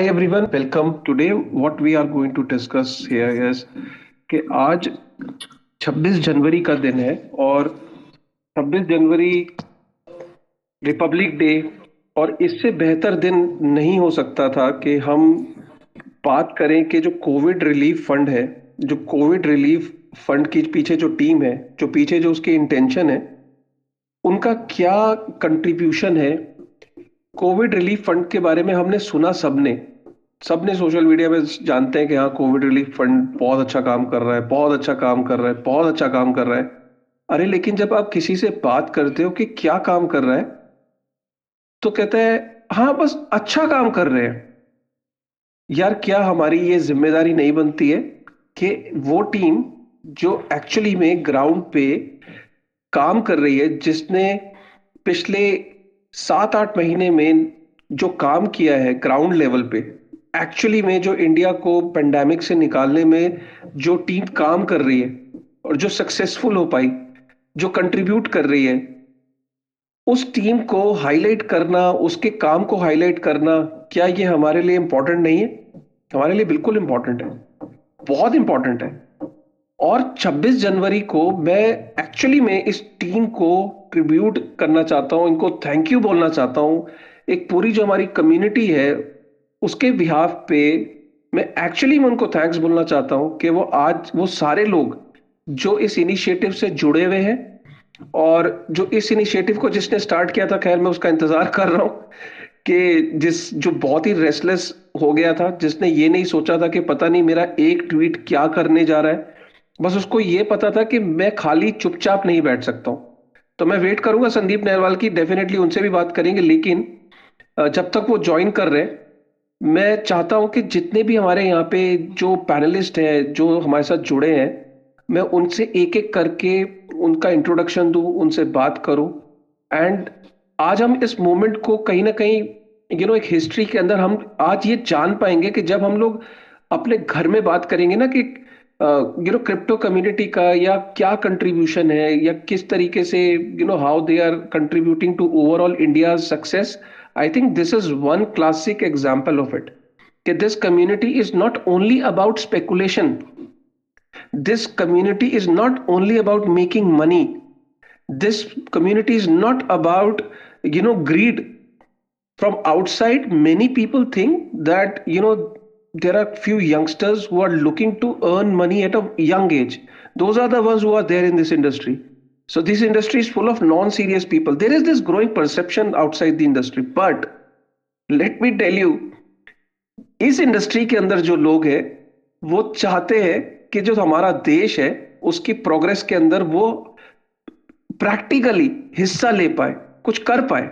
Hi everyone, welcome. Today what we are going to discuss here is कि आज 26 जनवरी का दिन है और 26 जनवरी रिपब्लिक डे और इससे बेहतर दिन नहीं हो सकता था कि हम बात करें कि जो कोविड रिलीफ फंड है जो कोविड रिलीफ फंड के पीछे जो टीम है जो पीछे जो उसकी इंटेंशन है उनका क्या कंट्रीब्यूशन है? कोविड रिलीफ फंड के बारे में हमने सुना सबने। सबने सोशल मीडिया में जानते हैं कि हाँ कोविड रिलीफ फंड बहुत अच्छा काम कर रहा है, बहुत अच्छा काम कर रहा है, बहुत अच्छा काम कर रहा है। अरे, लेकिन जब आप किसी से बात करते हो कि क्या काम कर रहा है तो कहते हैं हाँ बस अच्छा काम कर रहे हैं। यार, क्या हमारी ये ज़िम्मेदारी नहीं बनती है कि वो टीम जो एक्चुअली में ग्राउंड पे काम कर रही है, जिसने पिछले सात आठ महीने में जो काम किया है, ग्राउंड लेवल पे एक्चुअली में जो इंडिया को पेंडेमिक से निकालने में जो टीम काम कर रही है और जो सक्सेसफुल हो पाई, जो कंट्रीब्यूट कर रही है, उस टीम को हाईलाइट करना, उसके काम को हाईलाइट करना, क्या ये हमारे लिए इंपॉर्टेंट नहीं है? हमारे लिए बिल्कुल इंपॉर्टेंट है। बहुत इंपॉर्टेंट है। और 26 जनवरी को मैं एक्चुअली में इस टीम को ट्रिब्यूट करना चाहता हूँ, इनको थैंक यू बोलना चाहता हूँ। एक पूरी जो हमारी कम्युनिटी है उसके बिहाफ पे मैं एक्चुअली मैं उनको थैंक्स बोलना चाहता हूँ कि वो आज, वो सारे लोग जो इस इनिशिएटिव से जुड़े हुए हैं और जो इस इनिशिएटिव को जिसने स्टार्ट किया था, खैर मैं उसका इंतज़ार कर रहा हूँ कि जिस, जो बहुत ही रेस्टलेस हो गया था, जिसने ये नहीं सोचा था कि पता नहीं मेरा एक ट्वीट क्या करने जा रहा है। बस उसको ये पता था कि मैं खाली चुपचाप नहीं बैठ सकता हूँ। तो मैं वेट करूँगा संदीप नहरवाल की डेफिनेटली उनसे भी बात करेंगे, लेकिन जब तक वो ज्वाइन कर रहे हैं मैं चाहता हूँ कि जितने भी हमारे यहाँ पे जो पैनलिस्ट हैं, जो हमारे साथ जुड़े हैं, मैं उनसे एक एक करके उनका इंट्रोडक्शन दूँ, उनसे बात करूँ। एंड आज हम इस मोमेंट को कहीं ना कहीं यू नो एक हिस्ट्री के अंदर हम आज ये जान पाएँगे कि जब हम लोग अपने घर में बात करेंगे ना कि यू नो क्रिप्टो कम्युनिटी का या क्या कंट्रीब्यूशन है या किस तरीके से you know how they are contributing to overall India success I think this is one classic example of it. Okay, this community is not only about speculation. This community is not only about making money. This community is not about, you know, greed. From outside, many people think that, you know, there are few youngsters who are looking to earn money at a young age. Those are the ones who are there in this industry. So this industry is full of non-serious people. There is this growing perception outside the industry. But let me tell you, इस industry के अंदर जो लोग हैं वो चाहते हैं कि जो हमारा देश है उसकी प्रोग्रेस के अंदर वो प्रैक्टिकली हिस्सा ले पाए कुछ कर पाए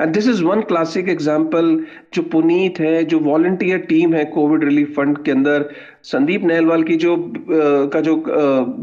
and this is one classic example जो पुनीत है जो वॉलंटियर टीम है कोविड रिलीफ फंड के अंदर संदीप नहलवाल की जो uh, का जो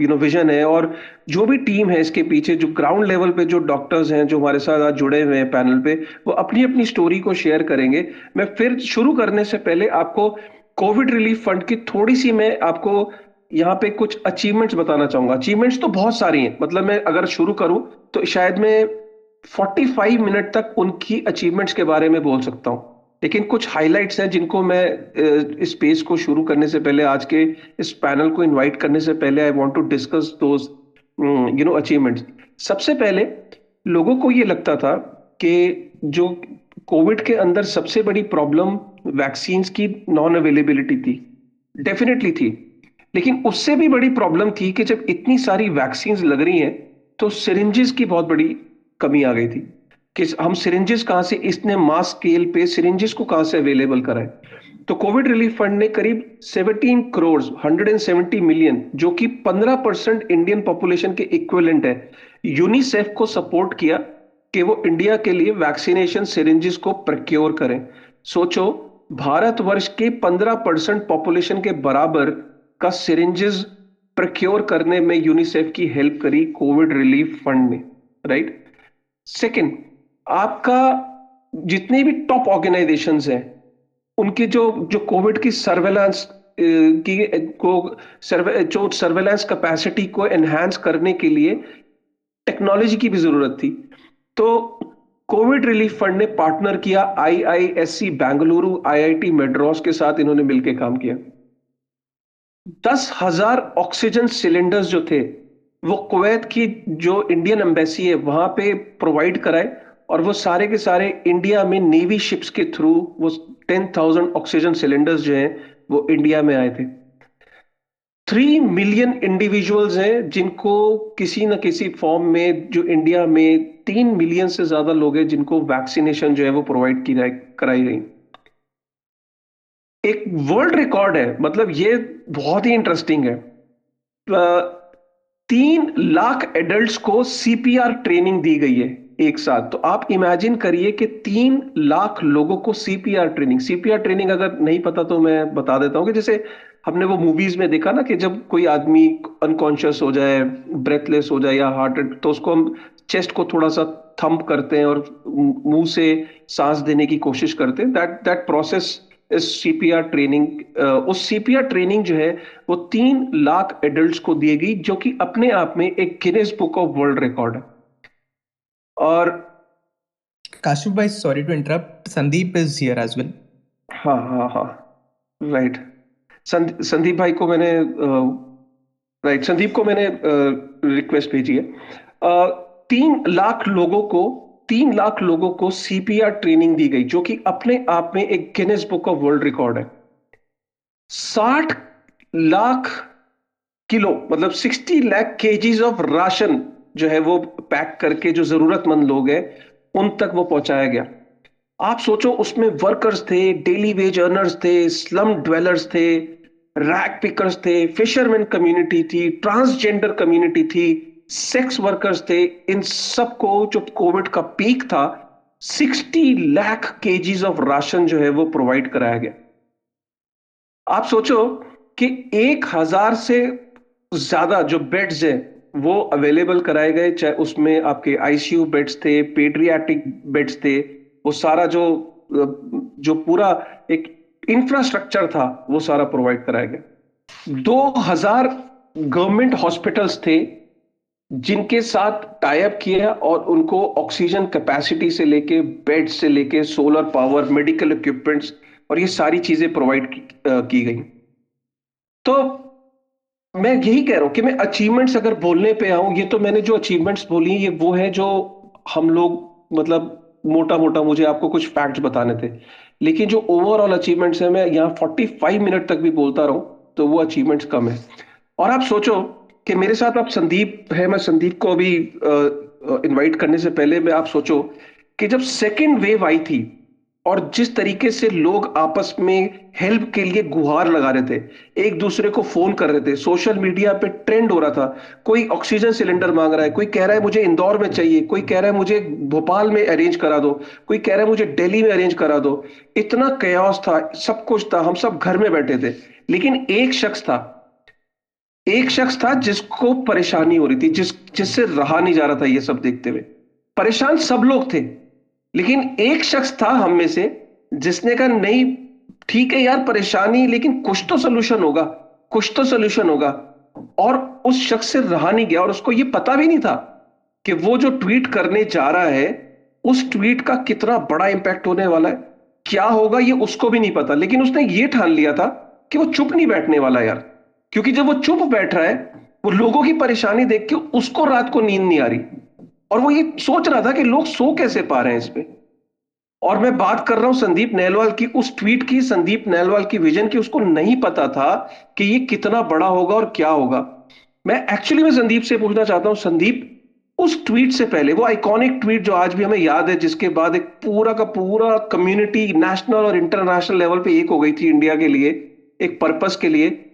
यू नो विजन है और जो भी टीम है इसके पीछे जो ग्राउंड लेवल पे जो डॉक्टर्स हैं जो हमारे साथ आज जुड़े हुए हैं पैनल पे वो अपनी अपनी स्टोरी को शेयर करेंगे। मैं फिर शुरू करने से पहले आपको कोविड रिलीफ फंड की थोड़ी सी मैं आपको यहाँ पे कुछ अचीवमेंट्स बताना चाहूँगा। अचीवमेंट्स तो बहुत सारी हैं मतलब मैं अगर शुरू करूँ तो शायद मैं 45 मिनट तक उनकी अचीवमेंट्स के बारे में बोल सकता हूँ। लेकिन कुछ हाइलाइट्स हैं जिनको मैं इस पेज को शुरू करने से पहले, आज के इस पैनल को इनवाइट करने से पहले I want to discuss those you know achievements सबसे पहले, लोगों को ये लगता था कि जो कोविड के अंदर सबसे बड़ी प्रॉब्लम वैक्सीन की नॉन अवेलेबिलिटी थी। डेफिनेटली थी। लेकिन उससे भी बड़ी प्रॉब्लम थी कि जब इतनी सारी वैक्सीन लग रही हैं तो सिरिंजेस की बहुत बड़ी कमी आ गई थी कि हम सिरिंजेस कहाँ से, इसने मास स्केल पे सिरिंजेस को कहाँ से अवेलेबल कराए? तो कोविड रिलीफ फंड ने करीब 17 करोड़ 170 मिलियन जो कि 15 परसेंट इंडियन पॉपुलेशन के इक्विवेलेंट है यूनिसेफ को सपोर्ट किया कि वो इंडिया के लिए वैक्सीनेशन सिरिंजेस को प्रक्योर करें। सोचो, भारत वर्ष के 15 परसेंट पॉपुलेशन के बराबर का सिरिंजेस प्रक्योर करने में यूनिसेफ की हेल्प करी कोविड रिलीफ फंड ने राइट सेकंड आपका जितने भी टॉप ऑर्गेनाइजेशन हैं, उनके जो जो कोविड की सर्वेलेंस की, को सर्वे जो सर्वेलेंस कैपेसिटी को एनहांस करने के लिए टेक्नोलॉजी की भी ज़रूरत थी। तो कोविड रिलीफ फंड ने पार्टनर किया आईआईएससी बेंगलुरु आईआईटी मेड्रॉस के साथ इन्होंने मिलकर काम किया। दस हज़ार ऑक्सीजन सिलेंडर्स जो थे वो कुवैत की जो इंडियन एम्बेसी है, वहाँ पे प्रोवाइड कराए और वो सारे के सारे इंडिया में नेवी शिप्स के थ्रू वो टेन थाउज़ेंड ऑक्सीजन सिलेंडर्स जो हैं, वो इंडिया में आए थे। थ्री मिलियन इंडिविजुअल्स हैं, जिनको किसी न किसी फॉर्म में, जो इंडिया में तीन मिलियन से ज़्यादा लोग हैं, जिनको वैक्सीनेशन जो है वो प्रोवाइड की जाए कराई गई एक वर्ल्ड रिकॉर्ड है मतलब ये बहुत ही इंटरेस्टिंग है। तीन लाख एडल्ट्स को सीपीआर ट्रेनिंग दी गई है एक साथ। तो आप इमेजिन करिए कि तीन लाख लोगों को सीपीआर ट्रेनिंग सीपीआर ट्रेनिंग अगर नहीं पता तो मैं बता देता हूँ कि जैसे हमने वो मूवीज़ में देखा ना कि जब कोई आदमी अनकॉन्शियस हो जाए ब्रेथलेस हो जाए या हार्ट तो उसको हम चेस्ट को थोड़ा सा थंप करते हैं और मुँह से सांस देने की कोशिश करते हैं। That that process CPR training उस सीपीआर ट्रेनिंग जो है वो तीन लाख एडल्ट्स को दी गई जो कि अपने आप में एक Guinness book of world record है। और काशिफ भाई sorry to interrupt Sandeep is here as well हाँ हाँ हाँ राइट संदीप भाई को मैंने राइट संदीप को मैंने रिक्वेस्ट भेजी है। तीन लाख लोगों को तीन लाख लोगों को सीपीआर ट्रेनिंग दी गई, जो कि अपने आप में एक Guinness book of world record है। साठ लाख किलो मतलब sixty lakh KGs of ration जो है वो पैक करके जो जरूरतमंद लोग हैं, उन तक वो पहुँचाया गया। आप सोचो, उसमें वर्कर्स थे डेली वेज अर्नर्स थे स्लम ड्वेलर्स थे रैक पिकर्स थे फिशरमैन कम्युनिटी थी ट्रांसजेंडर कम्युनिटी थी सेक्स वर्कर्स थे इन सबको जो कोविड का पीक था 60 लाख केजीज ऑफ़ राशन जो है वो प्रोवाइड कराया गया। आप सोचो कि एक हज़ार से ज़्यादा जो बेड्स है, वो अवेलेबल कराए गए, चाहे उसमें आपके आईसीयू बेड्स थे पेड्रियाटिक बेड्स थे, वो सारा जो जो पूरा एक इंफ्रास्ट्रक्चर था, वो सारा प्रोवाइड कराया गया। दो हज़ार गवर्नमेंट हॉस्पिटल्स थे जिनके साथ टाइप किया और उनको ऑक्सीजन कैपेसिटी से लेके बेड से लेके सोलर पावर मेडिकल इक्विपमेंट्स और ये सारी चीज़ें प्रोवाइड की, की गई। तो मैं यही कह रहा हूँ कि मैं अचीवमेंट्स अगर बोलने पे आऊँ ये तो मैंने जो अचीवमेंट्स बोली ये वो है जो हम लोग मतलब मोटा मोटा मुझे आपको कुछ फैक्ट्स बताने थे। लेकिन जो ओवरऑल अचीवमेंट्स है मैं यहाँ 45 मिनट तक भी बोलता रहूँ तो वो अचीवमेंट्स कम है। और आप सोचो कि मेरे साथ आप संदीप है, मैं संदीप को अभी इनवाइट करने से पहले मैं आप सोचो कि जब सेकेंड वेव आई थी और जिस तरीके से लोग आपस में हेल्प के लिए गुहार लगा रहे थे, एक दूसरे को फ़ोन कर रहे थे सोशल मीडिया पे ट्रेंड हो रहा था, कोई ऑक्सीजन सिलेंडर मांग रहा है, कोई कह रहा है मुझे इंदौर में चाहिए, कोई कह रहा है मुझे भोपाल में अरेंज करा दो, कोई कह रहा है मुझे दिल्ली में अरेंज करा दो, इतना कयास था, सब कुछ था, हम सब घर में बैठे थे, लेकिन एक शख्स था एक शख्स था जिसको परेशानी हो रही थी, जिस, जिससे रहा नहीं जा रहा था ये सब देखते हुए। परेशान सब लोग थे, लेकिन एक शख्स था हम में से, जिसने कहा, नहीं, ठीक है यार, परेशानी, लेकिन कुछ तो सोल्यूशन होगा, कुछ तो सोल्यूशन होगा। और उस शख्स से रहा नहीं गया, और उसको यह पता भी नहीं था कि वो जो ट्वीट करने जा रहा है, उस ट्वीट का कितना बड़ा इंपैक्ट होने वाला है। क्या होगा ये उसको भी नहीं पता, लेकिन उसने ये ठान लिया था कि वो चुप नहीं बैठने वाला यार। क्योंकि जब वो चुप बैठ रहा है, वो लोगों की परेशानी देख के उसको रात को नींद नहीं आ रही। और वो ये सोच रहा था कि लोग सो कैसे पा रहे हैं इस पे। और मैं बात कर रहा हूँ संदीप नहलवाल की, उस ट्वीट की, संदीप नहलवाल की विजन की, उसको नहीं पता था कि ये कितना बड़ा होगा और क्या होगा। मैं एक्चुअली मैं संदीप से पूछना चाहता हूँ, संदीप, उस ट्वीट से पहले, वो आइकॉनिक ट्वीट जो आज भी हमें याद है, जिसके बाद एक पूरा का पूरा कम्युनिटी नेशनल और इंटरनेशनल लेवल पे एक हो गई थी इंडिया के लिए, एक पर्पस के लिए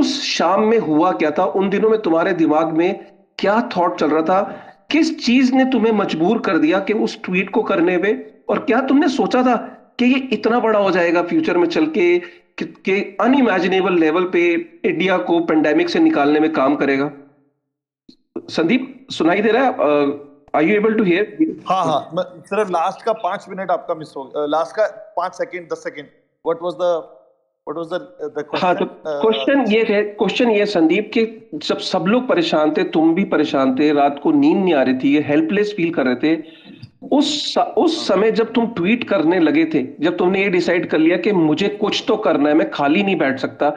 उस शाम में हुआ क्या था? उन दिनों में तुम्हारे दिमाग में क्या थॉट चल रहा था? किस चीज़ ने तुम्हें मजबूर कर दिया कि उस ट्वीट को करने में? और क्या तुमने सोचा था कि ये इतना बड़ा हो जाएगा फ्यूचर में चल के, कि अनइमेजिनेबल लेवल पे इंडिया को पेंडेमिक से निकालने में काम करेगा? संदीप, सुनाई दे रहा है? Are you able to hear हाँ हाँ सिर्फ़ लास्ट का पाँच मिनट आपका मिस हो लास्ट का पाँच सेकंड दस second what was the the हाँ तो क्वेश्चन uh, ये है क्वेश्चन ये संदीप कि जब सब लोग परेशान थे तुम भी परेशान थे रात को नींद नहीं आ रही थी हेल्पलेस फील कर रहे थे उस उस समय जब तुम ट्वीट करने लगे थे जब तुमने ये डिसाइड कर लिया कि मुझे कुछ तो करना है मैं खाली नहीं बैठ सकता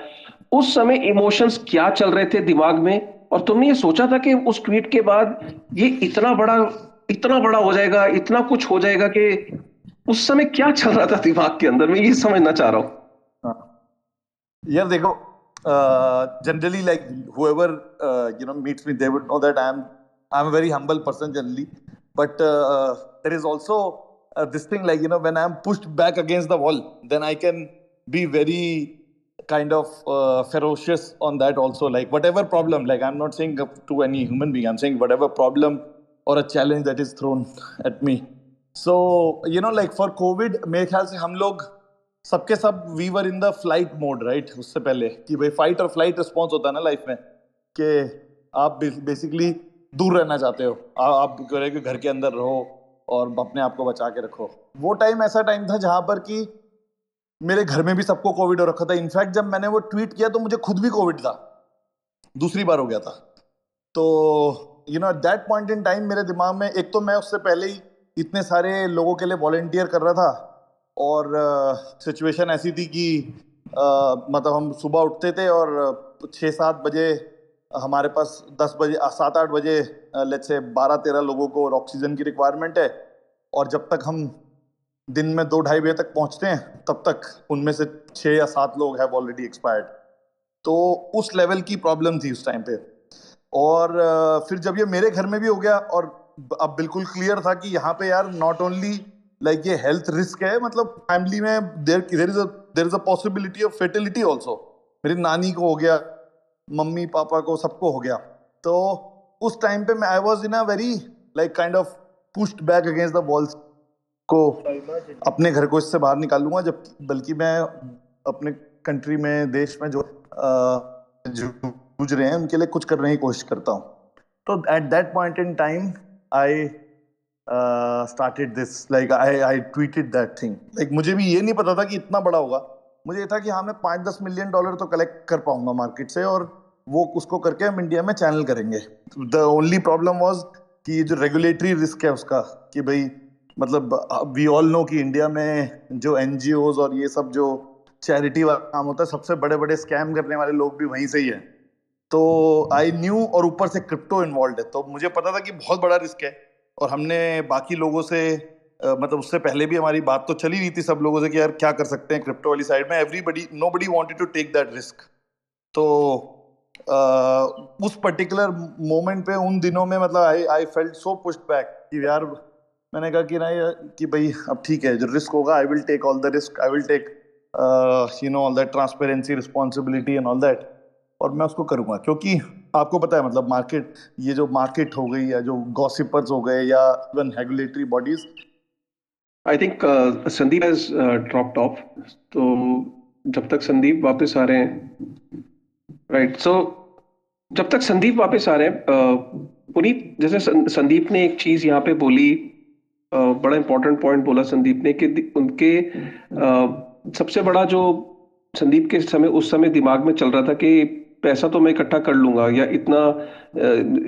उस समय इमोशंस क्या चल रहे थे दिमाग में? और तुमने ये सोचा था कि उस ट्वीट के बाद ये इतना बड़ा इतना बड़ा हो जाएगा इतना कुछ हो जाएगा कि उस समय क्या चल रहा था दिमाग के अंदर? मैं ये समझना चाह रहा हूँ हाँ। यार देखो generally like whoever uh, you know meets me they would know that i'm i'm a very humble person generally but uh, there is also uh, this thing like you know when i'm pushed back against the wall then i can be very kind of uh, ferocious on that also like whatever problem like i'm not saying to any human being i'm saying whatever problem or a challenge that is thrown at me so you know like for covid मेरे ख्याल से हम लोग सबके सब we were in the flight mode right उससे पहले कि भाई फाइट और फ़्लाइट रिस्पॉन्स होता है ना लाइफ में कि आप बेसिकली दूर रहना चाहते हो। आ, आप कि घर के अंदर रहो और अपने आप को बचा के रखो। वो टाइम ऐसा टाइम था जहाँ पर कि मेरे घर में भी सबको कोविड हो रखा था। इनफैक्ट जब मैंने वो ट्वीट किया तो मुझे खुद भी कोविड था। दूसरी बार हो गया था। तो you know that point in time मेरे दिमाग में एक तो मैं उससे पहले ही इतने सारे लोगों के लिए वॉलेंटियर कर रहा था और सिचुएशन ऐसी थी कि मतलब हम सुबह उठते थे और छः सात बजे हमारे पास दस बजे सात आठ बजे लेट से बारह तेरह लोगों को और ऑक्सीजन की रिक्वायरमेंट है और जब तक हम दिन में दो ढाई बजे तक पहुँचते हैं, तब तक उनमें से छः या सात लोग हैव ऑलरेडी एक्सपायर्ड तो उस लेवल की प्रॉब्लम थी उस टाइम पे। और फिर जब ये मेरे घर में भी हो गया और अब बिल्कुल क्लियर था कि यहाँ पे यार नॉट ओनली लाइक ये हेल्थ रिस्क है मतलब फैमिली में there there is there is a possibility of fatality also मेरी नानी को हो गया, मम्मी, पापा को, सबको हो गया. तो उस टाइम पे मैं I was in a very like kind of pushed back against the walls को अपने घर को इससे बाहर निकालूँगा, जब, बल्कि मैं अपने कंट्री में, देश में जो जूझ रहे हैं, उनके लिए कुछ करने की कोशिश करता हूँ. तो at that point in time I started this like I I tweeted that thing like मुझे भी ये नहीं पता था कि इतना बड़ा होगा। मुझे ये था कि हाँ मैं पाँच दस मिलियन डॉलर तो कलेक्ट कर पाऊँगा मार्केट से और वो उसको करके हम इंडिया में चैनल करेंगे। द ओनली प्रॉब्लम वॉज़ कि जो रेगुलेटरी रिस्क है उसका, कि भाई मतलब वी ऑल नो कि इंडिया में जो एन और ये सब जो चैरिटी वाला काम होता है, सबसे बड़े बड़े स्कैम करने वाले लोग भी वहीं से ही हैं। तो आई न्यू और ऊपर से क्रिप्टो इन्वॉल्व है। तो मुझे पता था कि बहुत बड़ा रिस्क है। और हमने बाकी लोगों से मतलब उससे पहले भी हमारी बात तो चली रही थी सब लोगों से कि यार क्या कर सकते हैं क्रिप्टो वाली साइड में। Everybody nobody wanted to take that risk तो आ, उस पर्टिकुलर मोमेंट पे उन दिनों में मतलब I I felt so pushed back कि यार मैंने कहा कि नहीं कि भाई अब ठीक है जो रिस्क होगा I will take all the risk I will take you know all that transparency responsibility and all that और मैं उसको करूँगा। क्योंकि आपको पता है मतलब मार्केट ये जो मार्केट हो गई या जो गॉसिपर्स हो गए या even regulatory bodies I think Sandeep has dropped off तो जब तक संदीप वापस आ रहे हैं राइट सो जब तक संदीप वापस आ रहे हैं uh, पुनीत जैसे संदीप ने एक चीज़ यहाँ पे बोली बड़ा इंपॉर्टेंट पॉइंट बोला संदीप ने कि उनके सबसे बड़ा जो संदीप के समय उस समय दिमाग में चल रहा था कि पैसा तो मैं इकट्ठा कर लूँगा, या इतना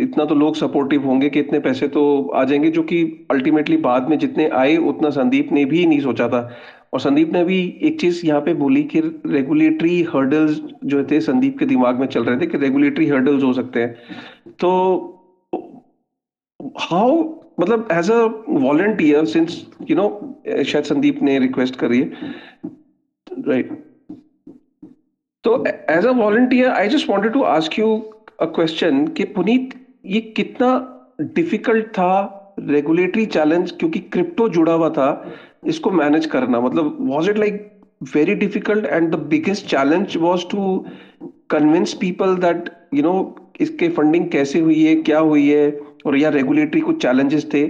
इतना तो लोग सपोर्टिव होंगे कि इतने पैसे तो आ जाएँगे, जो कि अल्टीमेटली बाद में जितने आए, उतना संदीप ने भी नहीं सोचा था। और संदीप ने भी एक चीज़ यहाँ पे बोली कि रेगुलेटरी हर्डल्स जो थे संदीप के दिमाग में चल रहे थे कि रेगुलेटरी हर्डल्स हो सकते हैं। तो हाउ मतलब as a volunteer since you know शायद संदीप ने रिक्वेस्ट करी है राइट तो as a volunteer I just wanted to ask you a question कि पुनीत, ये कितना डिफ़िकल्ट था रेगुलेटरी चैलेंज क्योंकि क्रिप्टो जुड़ा हुआ था, इसको मैनेज करना। मतलब was it like very difficult and the biggest challenge was to convince people that you know इसके फंडिंग कैसे हुई है, क्या हुई है? और या रेगुलेटरी कुछ चैलेंजेस थे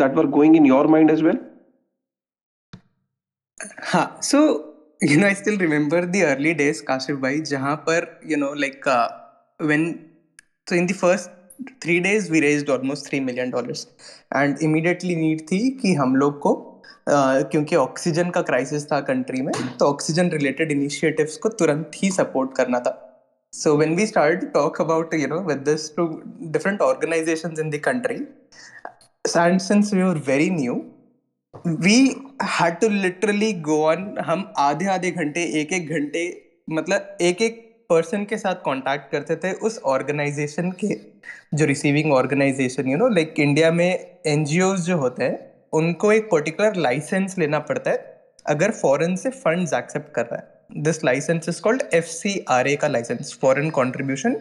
that were going in your mind as well हाँ so you know I still remember the early days Kashif भाई जहाँ पर you know like when so in the first three days we raised almost three million dollars and immediately need थी कि हम लोग को Uh, क्योंकि ऑक्सीजन का क्राइसिस था कंट्री में तो ऑक्सीजन रिलेटेड इनिशिएटिव्स को तुरंत ही सपोर्ट करना था so when we start talk about about you know with this to different organizations in the country, and since we were very we had to literally go on, हम आधे आधे घंटे, एक एक घंटे मतलब एक एक पर्सन के साथ कांटेक्ट करते थे उस ऑर्गेनाइजेशन के, जो receiving organisation you know like India में एनजीओ जो होते हैं, उनको एक पर्टिकुलर लाइसेंस लेना पड़ता है, अगर फॉरेन से फंड्स एक्सेप्ट कर रहा है। This licence is called F का licence foreign contribution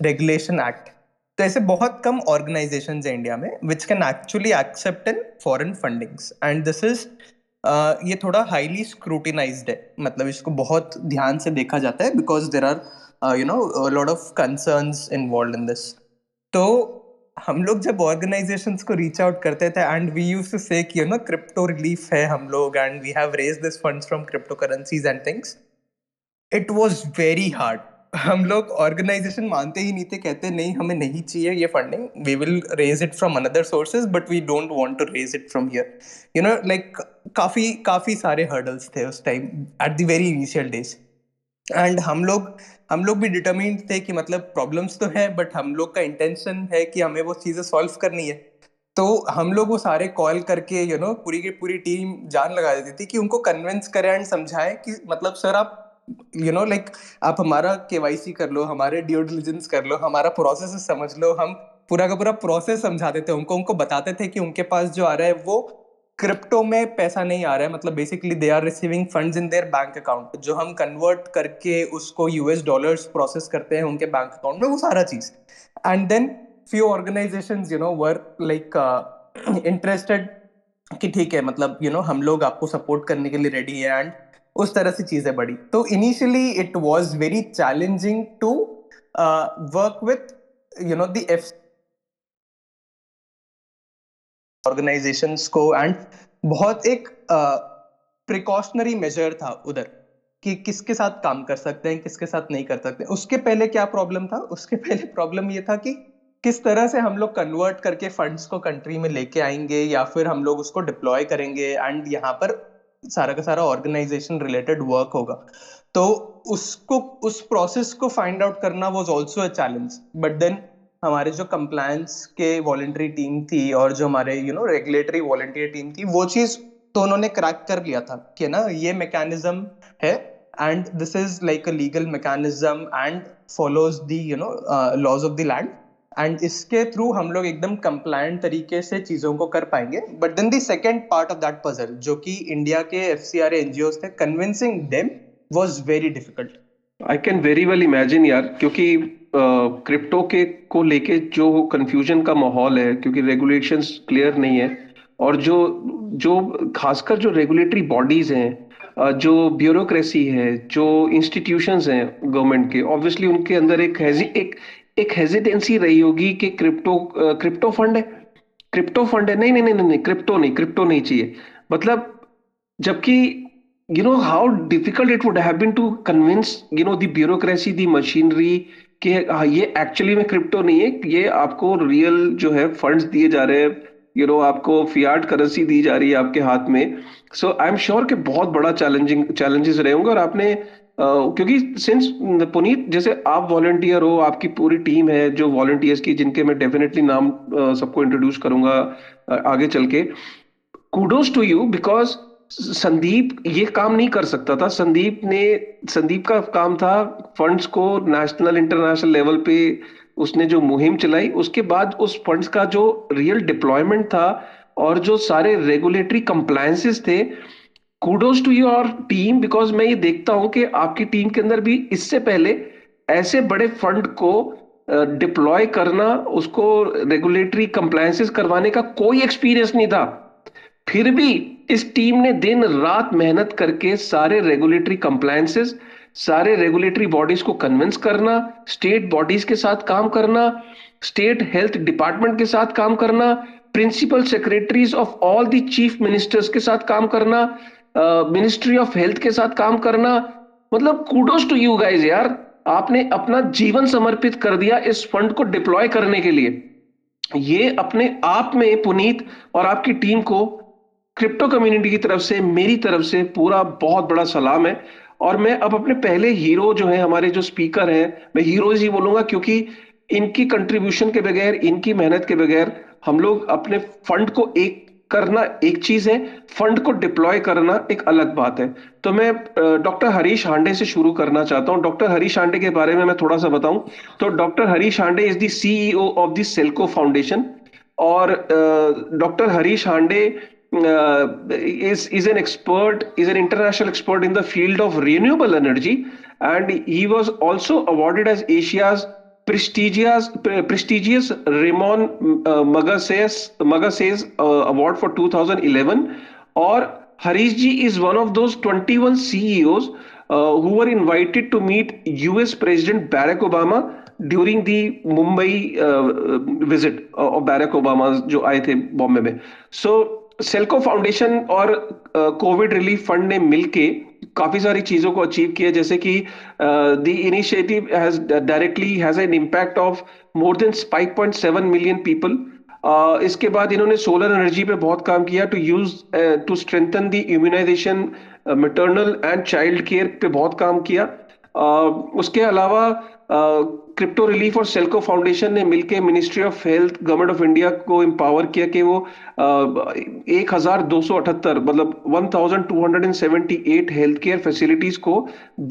regulation act तो ऐसे बहुत कम ऑर्गेनाइजेशन है इंडिया में which can actually accept in foreign fundings and this is ये थोड़ा हाईली स्क्रूटिनाइज्ड है. मतलब इसको बहुत ध्यान से देखा जाता है because there are you know lot of concerns involve in this तो हम लोग जब ऑर्गेनाइजेशंस को रीच आउट करते थे and we use to say you know crypto relief है हम लोग and we have raise this funds from crypto currencies and things it was very hard हम लोग ऑर्गेनाइजेशन मानते ही नहीं थे कहते नहीं हमें नहीं चाहिए ये funding we will raise it from another sources but we don't want to raise it from here you know like काफ़ी काफ़ी सारे हर्डल्स थे उस time at the very initial days and हम लोग हम लोग भी डिटर्मिंड थे कि मतलब प्रॉब्लम्स तो है बट हम लोग का इंटेंशन है कि हमें वो चीज़ें सॉल्व करनी है. तो हम लोग वो सारे कॉल करके यू you नो know, पूरी की पूरी टीम जान लगा देती थी कि उनको कन्विंस करें एंड समझाएँ कि मतलब सर आप यू नो लाइक आप हमारा के कर लो हमारे ड्यू डिलीजेंस कर लो हमारा प्रोसेस समझ लो हम पूरा का पूरा प्रोसेस समझाते थे उनको उनको बताते थे कि उनके पास जो आ रहा है वो क्रिप्टो में पैसा नहीं आ रहा है। मतलब basically they are receiving funds in their bank account जो हम कन्वर्ट करके उसको यूएस डॉलर्स प्रोसेस करते हैं उनके बैंक अकाउंट में वो सारा चीज़। And then few organisation you know were like interested कि ठीक है मतलब यू you नो know, हम लोग आपको सपोर्ट करने के लिए रेडी है। एंड उस तरह से चीज़ें बढ़ी। तो initially it was very challenging to work with you know the F organisations को एंड बहुत एक प्रिकॉशनरी uh, मेजर था उधर कि किसके साथ काम कर सकते हैं किसके साथ नहीं कर सकते उसके पहले क्या प्रॉब्लम था? उसके पहले प्रॉब्लम ये था कि किस तरह से हम लोग कन्वर्ट करके फंड्स को कंट्री में लेके आएँगे या फिर हम लोग उसको डिप्लॉय करेंगे एंड यहाँ पर सारा का सारा ऑर्गेनाइजेशन रिलेटेड वर्क होगा। तो उसको, उस प्रोसेस को फाइंड आउट करना was also a challenge but then हमारे जो कंप्लायंस के वॉलेंट्री टीम थी और जो हमारे you know regulatory volunteer team थी, वो चीज़ तो उन्होंने क्रैक कर लिया था कि ना, ये मैकेनिज्म है and this is like a legal mechanism and follows the you know laws of the land and इसके थ्रू हम लोग एकदम कंप्लायंट तरीके से चीज़ों को कर पाएँगे. But then the second part of that puzzle जो कि इंडिया के एफ़ सी आर एनजीओ थे convincing them was very difficult I can very well imagine यार क्योंकि क्रिप्टो uh, के को लेके जो कंफ्यूजन का माहौल है क्योंकि रेगुलेशन क्लियर नहीं है और जो जो खासकर जो रेगुलेटरी बॉडीज हैं जो ब्यूरोक्रेसी है जो इंस्टीट्यूशंस हैं गवर्नमेंट के ऑब्वियसली उनके अंदर एक एक एक हेजिटेंसी रही होगी कि क्रिप्टो क्रिप्टो फंड है। क्रिप्टो फंड है। नहीं नहीं नहीं नहीं क्रिप्टो नहीं क्रिप्टो नहीं चाहिए। मतलब जबकि, you know how difficult it would have been to convince, you know, the bureaucracy, the machinery कि हाँ ये एक्चुअली में क्रिप्टो नहीं है। ये आपको रियल जो है फंड्स दिए जा रहे हैं। यू नो आपको फियाट करेंसी दी जा रही है आपके हाथ में। सो आई एम श्योर कि बहुत बड़ा चैलेंजिंग चैलेंजेस रहे होंगे और आपने क्योंकि सिंस पुनीत, जैसे आप वॉलंटियर हो, आपकी पूरी टीम है, जो वॉलंटियर्स की, जिनके मैं डेफिनेटली नाम सबको इंट्रोड्यूस करूँगा आगे चल के। Kudos to you because Sandeep ये काम नहीं कर सकता था। संदीप ने, संदीप का काम था फंड्स को नेशनल इंटरनेशनल लेवल पे उसने जो मुहिम चलाई। उसके बाद उस फंड्स का जो रियल डिप्लॉयमेंट था और जो सारे रेगुलेटरी कंप्लायंसेस थे kudos to your team because मैं ये देखता हूँ कि आपकी टीम के अंदर भी इससे पहले ऐसे बड़े फंड को डिप्लॉय करना, उसको रेगुलेटरी कंप्लायंसेस करवाने का कोई एक्सपीरियंस नहीं था। फिर भी इस टीम ने दिन रात मेहनत करके सारे रेगुलेटरी कंप्लायंसेस सारे रेगुलेटरी बॉडीज को कन्विंस करना स्टेट बॉडीज के साथ काम करना स्टेट हेल्थ डिपार्टमेंट के साथ काम करना principal secretaries of all the chief ministers के साथ काम करना मिनिस्ट्री ऑफ़ हेल्थ के साथ काम करना मतलब कूडोज टू यू गाइज़ यार। आपने अपना जीवन समर्पित कर दिया इस फंड को डिप्लॉय करने के लिए। ये अपने आप में पुनीत और आपकी टीम को क्रिप्टो कम्युनिटी की तरफ़ से, मेरी तरफ़ से पूरा बहुत बड़ा सलाम है। और मैं अब अपने पहले हीरो जो है, हमारे जो स्पीकर हैं, मैं हीरोज ही बोलूँगा क्योंकि इनकी कंट्रीब्यूशन के बगैर, इनकी मेहनत के बगैर हम लोग अपने फंड को एक करना एक चीज़ है, फंड को डिप्लॉय करना एक अलग बात है। तो मैं डॉक्टर हरीश हांडे से शुरू करना चाहता हूँ। डॉक्टर हरीश हांडे के बारे में मैं थोड़ा सा बताऊँ। तो doctor Harish Hande is the CEO of the Selco foundation और doctor Harish Hande is is an expert is an international expert in the field of renewable energy and he was also awarded as asia's prestigious prestigious Ramon uh, Magases Magases uh, award for 2011 or Harish ji is one of those 21 CEOs uh, who were invited to meet US President Barack Obama during the Mumbai uh, visit of Barack Obama जो आए थे बॉम्बे में सो SELCO foundation और COVID relief fund ने मिलके काफ़ी सारी चीज़ों को अचीव किया, जैसे कि the initiative has directly has an impact of more than 5.7 million people इसके बाद इन्होंने सोलर एनर्जी पे बहुत काम किया to use to strengthen the immunisation maternal and child care पे बहुत काम किया। उसके अलावा क्रिप्टो रिलीफ और सेल्को फाउंडेशन ने मिलकर ministry of health government of India को एम्पावर किया कि वो एक हज़ार दो सौ अठहत्तर मतलब one thousand two hundred and seventy eight health care facilities को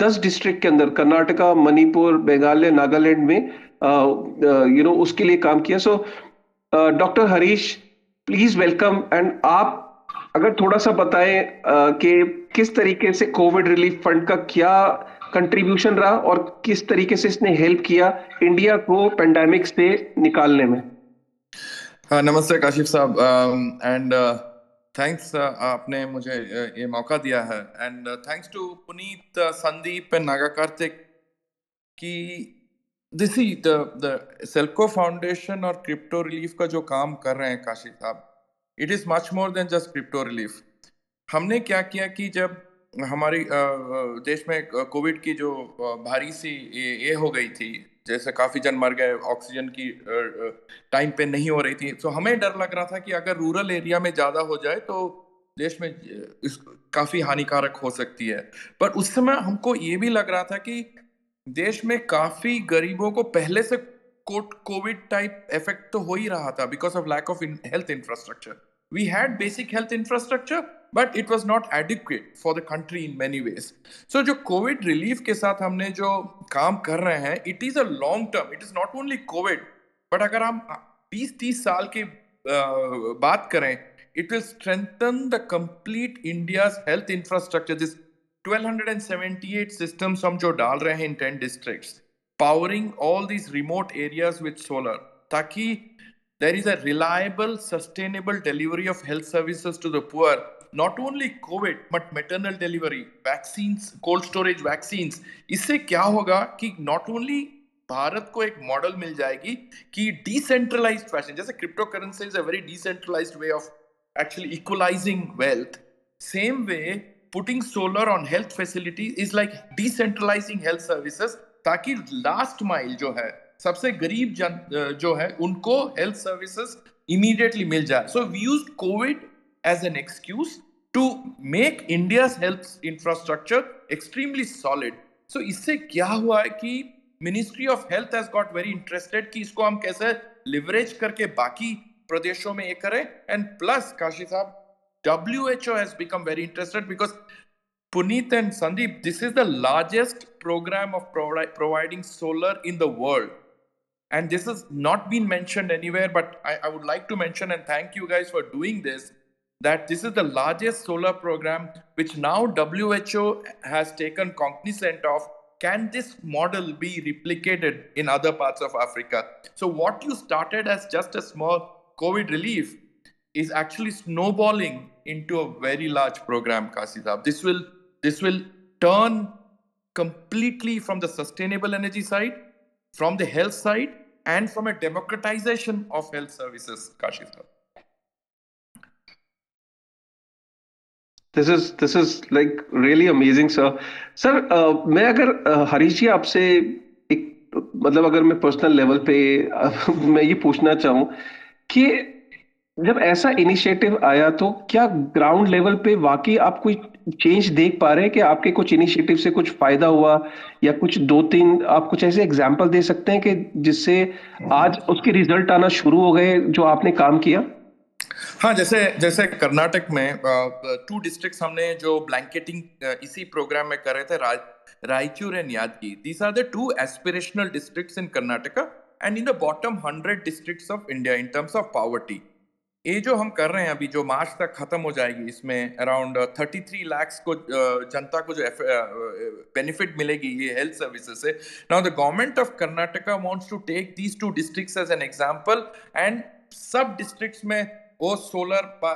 दस डिस्ट्रिक्ट के अंदर कर्नाटका मणिपुर मेघालय नागालैंड में यू नो उसके लिए काम किया। So doctor Harish please welcome and आप अगर थोड़ा सा बताएँ कि किस तरीके से कोविड रिलीफ फंड का क्या कंट्रीब्यूशन रहा और किस तरीके से इसने हेल्प किया इंडिया को पेंडेमिक से निकालने में? हाँ नमस्ते काशिफ साहब। एंड थैंक्स uh, आपने मुझे uh, ये मौका दिया है। And thanks to Puneet Sandeep and Naga Karthik कि this he the Selco foundation और क्रिप्टो रिलीफ का जो काम कर रहे हैं काशिफ साहब it is much more than just crypto relief हमने क्या किया कि जब हमारी देश में कोविड की जो भारी सी ये हो गई थी, जैसे काफ़ी जन मर गए, ऑक्सीजन की टाइम पे नहीं हो रही थी। तो हमें डर लग रहा था कि अगर रूरल एरिया में ज़्यादा हो जाए तो देश में इस, काफ़ी हानिकारक हो सकती है। पर उस समय हमको ये भी लग रहा था कि देश में काफ़ी गरीबों को पहले से कोट, कोविड टाइप इफ़ेक्ट तो हो ही रहा था, because of lack of health infrastructure. We had basic health infrastructure but it was not adequate for the country in many ways so जो कोविड रिलीफ के साथ हमने जो काम कर रहे हैं it is a long term it is not only covid but अगर हम 20-30 साल की बात करें it will strengthen the complete India health infrastructure this 1278 systems हम जो डाल रहे हैं इन 10 districts powering all these remote areas with solar ताकि there is a reliable sustainable delivery of health services to the poor Not only COVID but maternal delivery vaccines cold storage vaccines इससे क्या होगा कि नॉट ओनली भारत को एक model मिल जाएगी कि डिसेंट्रलाइज्ड फ़ैशन जैसे crypto currency is a very decentralised way of actually equalising wealth same way putting solar on health facility is like decentralising health services ताकि लास्ट माइल जो है, सबसे गरीब जन जो है, उनको हेल्थ सर्विसेज़ इमीडिएटली मिल जाए। So we use COVID as an excuse to make India's health infrastructure extremely solid. So इससे क्या हुआ है कि ministry of health has got very interested कि इसको हम कैसे लिवरेज करके बाकी प्रदेशों में ये करें एंड प्लस काशी साहब WHO has become very interested because Puneet and Sandeep, this is the largest program of provi- providing solar in the world. And this has not been mentioned anywhere, but I, I would like to mention and thank you guys for doing this that this is the largest solar program which now WHO has taken cognizant of. Can this model be replicated in other parts of Africa? So, what you started as just a small COVID relief is actually snowballing into a very large program, Kasizab. This will this will turn completely from the sustainable energy side, from the health side, and from a democratization of health services, Kashisab. This is this is like really amazing sir sir मैं अगर uh, Harish जी आपसे एक मतलब अगर मैं personal level पे uh, मैं ये पूछना चाहूँ कि जब ऐसा इनिशिएटिव आया तो क्या ग्राउंड लेवल पे वाकई आप कोई चेंज देख पा रहे हैं कि आपके कुछ इनिशिएटिव से कुछ फ़ायदा हुआ या कुछ दो तीन आप कुछ ऐसे एग्जांपल दे सकते हैं कि जिससे आज उसके रिज़ल्ट आना शुरू हो गए जो आपने काम किया? हाँ जैसे जैसे कर्नाटक में टू डिस्ट्रिक्ट्स हमने जो ब्लैंकेटिंग इसी प्रोग्राम में कर रहे थे Raichur and यादगी। These are the two aspirational districts in Karnataka and in the bottom hundred districts of India in terms of poverty ये जो हम कर रहे हैं अभी, जो मार्च तक खत्म हो जाएगी, इसमें अराउंड थर्टी थ्री लैक्स को जनता को जो बेनिफिट मिलेगी ये हेल्थ सर्विसेज़ से। Now the government of Karnataka wants to take these two districts as an example and सब डिस्ट्रिक्ट्स में Both solar uh,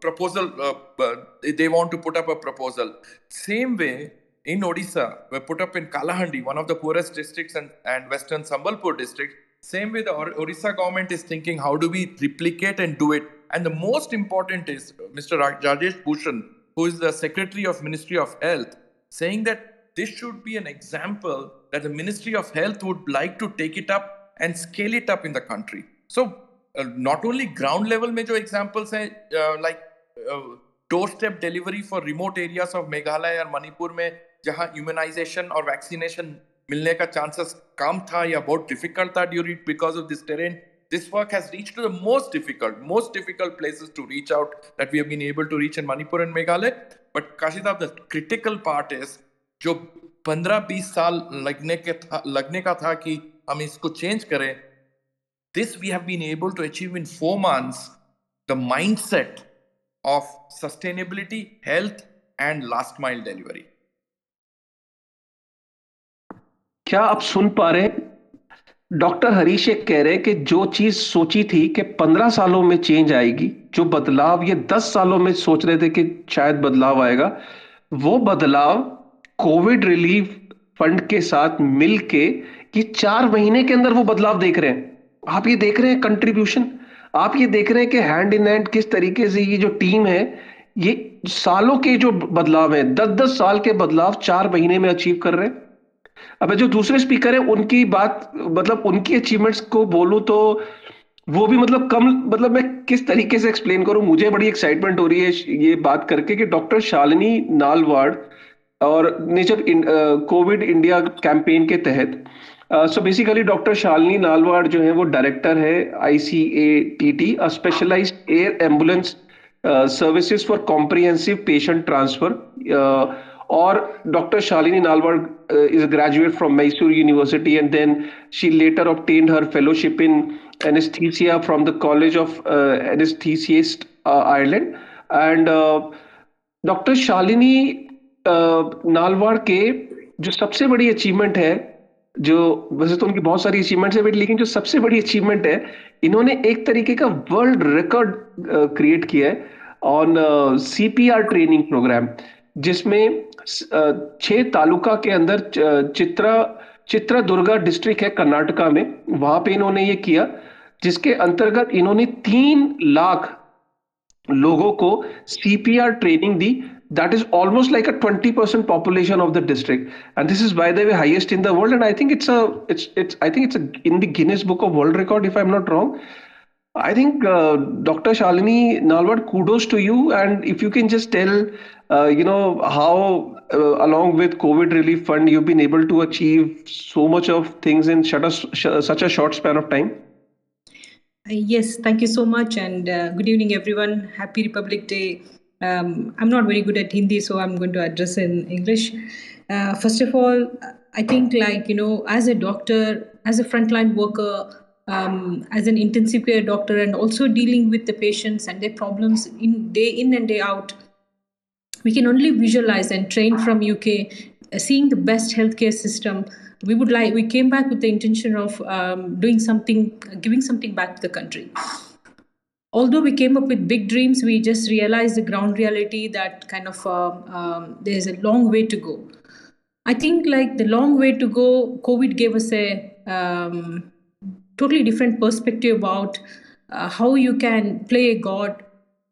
proposal, uh, uh, they want to put up a proposal. Same way in Odisha, we put up in Kalahandi, one of the poorest districts and, and western Sambalpur district. Same way the Odisha government is thinking, how do we replicate and do it? And the most important is uh, Mr. Rajesh Bhushan, who is the Secretary of Ministry of Health, saying that this should be an example that the Ministry of Health would like to take it up and scale it up in the country. So uh, not only ground level major examples uh, like uh, doorstep delivery for remote areas of Meghalaya or Manipur, mein, जहाँ immunization or vaccination मिलने का chances कम था या बहुत difficult था during because of this terrain this work has reached to the most difficult, most difficult places to reach out that we have been able to reach in Manipur and Meghalaya. But Kashidab, the critical part is जो 15-20 साल लगने के था लगने का था कि हम इसको चेंज करें this we have been able to achieve in four months the mindset of sustainability, health, and last mile delivery. क्या आप सुन पा रहे डॉक्टर हरीश एक कह रहे हैं कि जो चीज़ सोची थी कि पंद्रह सालों में चेंज आएगी जो बदलाव ये दस सालों में सोच रहे थे कि शायद बदलाव आएगा वो बदलाव कोविड रिलीफ फंड के साथ मिलके ये चार महीने के अंदर वो बदलाव देख रहे हैं आप ये देख रहे हैं कंट्रीब्यूशन आप ये देख रहे हैं कि हैंड इन हैंड किस तरीके से ये जो टीम है, ये सालों के जो बदलाव है दस दस साल के बदलाव चार महीने में अचीव कर रहे हैं। अब जो दूसरे स्पीकर है, उनकी बात मतलब उनकी अचीवमेंट्स को बोलूँ तो वो भी मतलब कम मतलब मैं किस तरीके से एक्सप्लेन करूँ? मुझे बड़ी एक्साइटमेंट हो रही है ये बात करके कि डॉक्टर शालिनी नालवाड़ और ने जब कोविड इंडिया कैंपेन के तहत so basically doctor Shalini Nalwad जो है, वो डायरेक्टर है I C ICATT T specialise air ambulance services for comprehensive patient transfer और doctor Shalini Nalwar is graduate from Mysore university and then she later obtain her fellowship in anaesthesia from the college of anaesthetist Ireland and doctor Shalini Nalwar के जो सबसे बड़ी achievement है जो, वैसे तो उनकी बहुत सारी अचीवमेंट्स है लेकिन जो सबसे बड़ी अचीवमेंट है, इन्होंने एक तरीके का वर्ल्ड रिकॉर्ड क्रिएट किया है ऑन सीपीआर ट्रेनिंग प्रोग्राम जिसमें छह तालुका के अंदर चित्रा चित्रा दुर्गा डिस्ट्रिक्ट है कर्नाटका में, वहाँ पे इन्होंने ये किया, जिसके अंतर्गत इन्होंने तीन लाख लोगों को सीपीआर ट्रेनिंग दी that is almost like a 20% population of the district. And this is by the way highest in the world. And i think it's a it's it's i think it's a in the guinness book of world record if i'm not wrong. I think uh, dr shalini nalwad kudos to you. And if you can just tell uh, you know how uh, along with covid relief fund you've been able to achieve so much of things in such a, such a short span of time. Uh, yes thank you so much. And uh, good evening everyone. Happy republic day um, i'm not very good at hindi so i'm going to address in english. Uh, first of all i think like you know as a doctor as a frontline worker um, as an intensive care doctor and also dealing with the patients and their problems in day in and day out we can only visualize and train from uk uh, seeing the best healthcare system. We would like we came back with the intention of um, doing something giving something back to the country although we came up with big dreams we just realized the ground reality that kind of uh, um, there's a long way to go. I think like the long way to go covid gave us a um, totally different perspective about uh, how you can play a god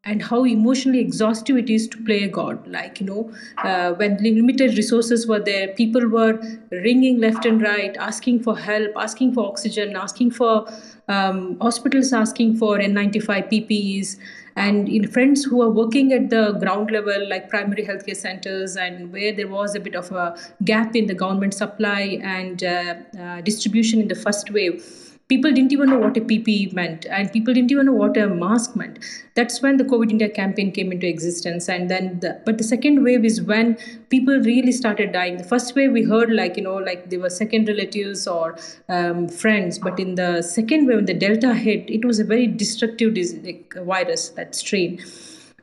and how emotionally exhaustive it is to play a God. Like, you know, uh, when limited resources were there, people were ringing left and right, asking for help, asking for oxygen, asking for um, hospitals asking for N95 PPEs, and in friends who are working at the ground level, like primary healthcare centers, and where there was a bit of a gap in the government supply and uh, uh, distribution in the first wave people didn't even know what a PPE meant, and people didn't even know what a mask meant. That's when the COVID India campaign came into existence, and then the, but the second wave is when people really started dying. The first wave we heard like you know like they were second relatives or um, friends, but in the second wave, when the Delta hit, it was a very destructive disease, like, virus that strain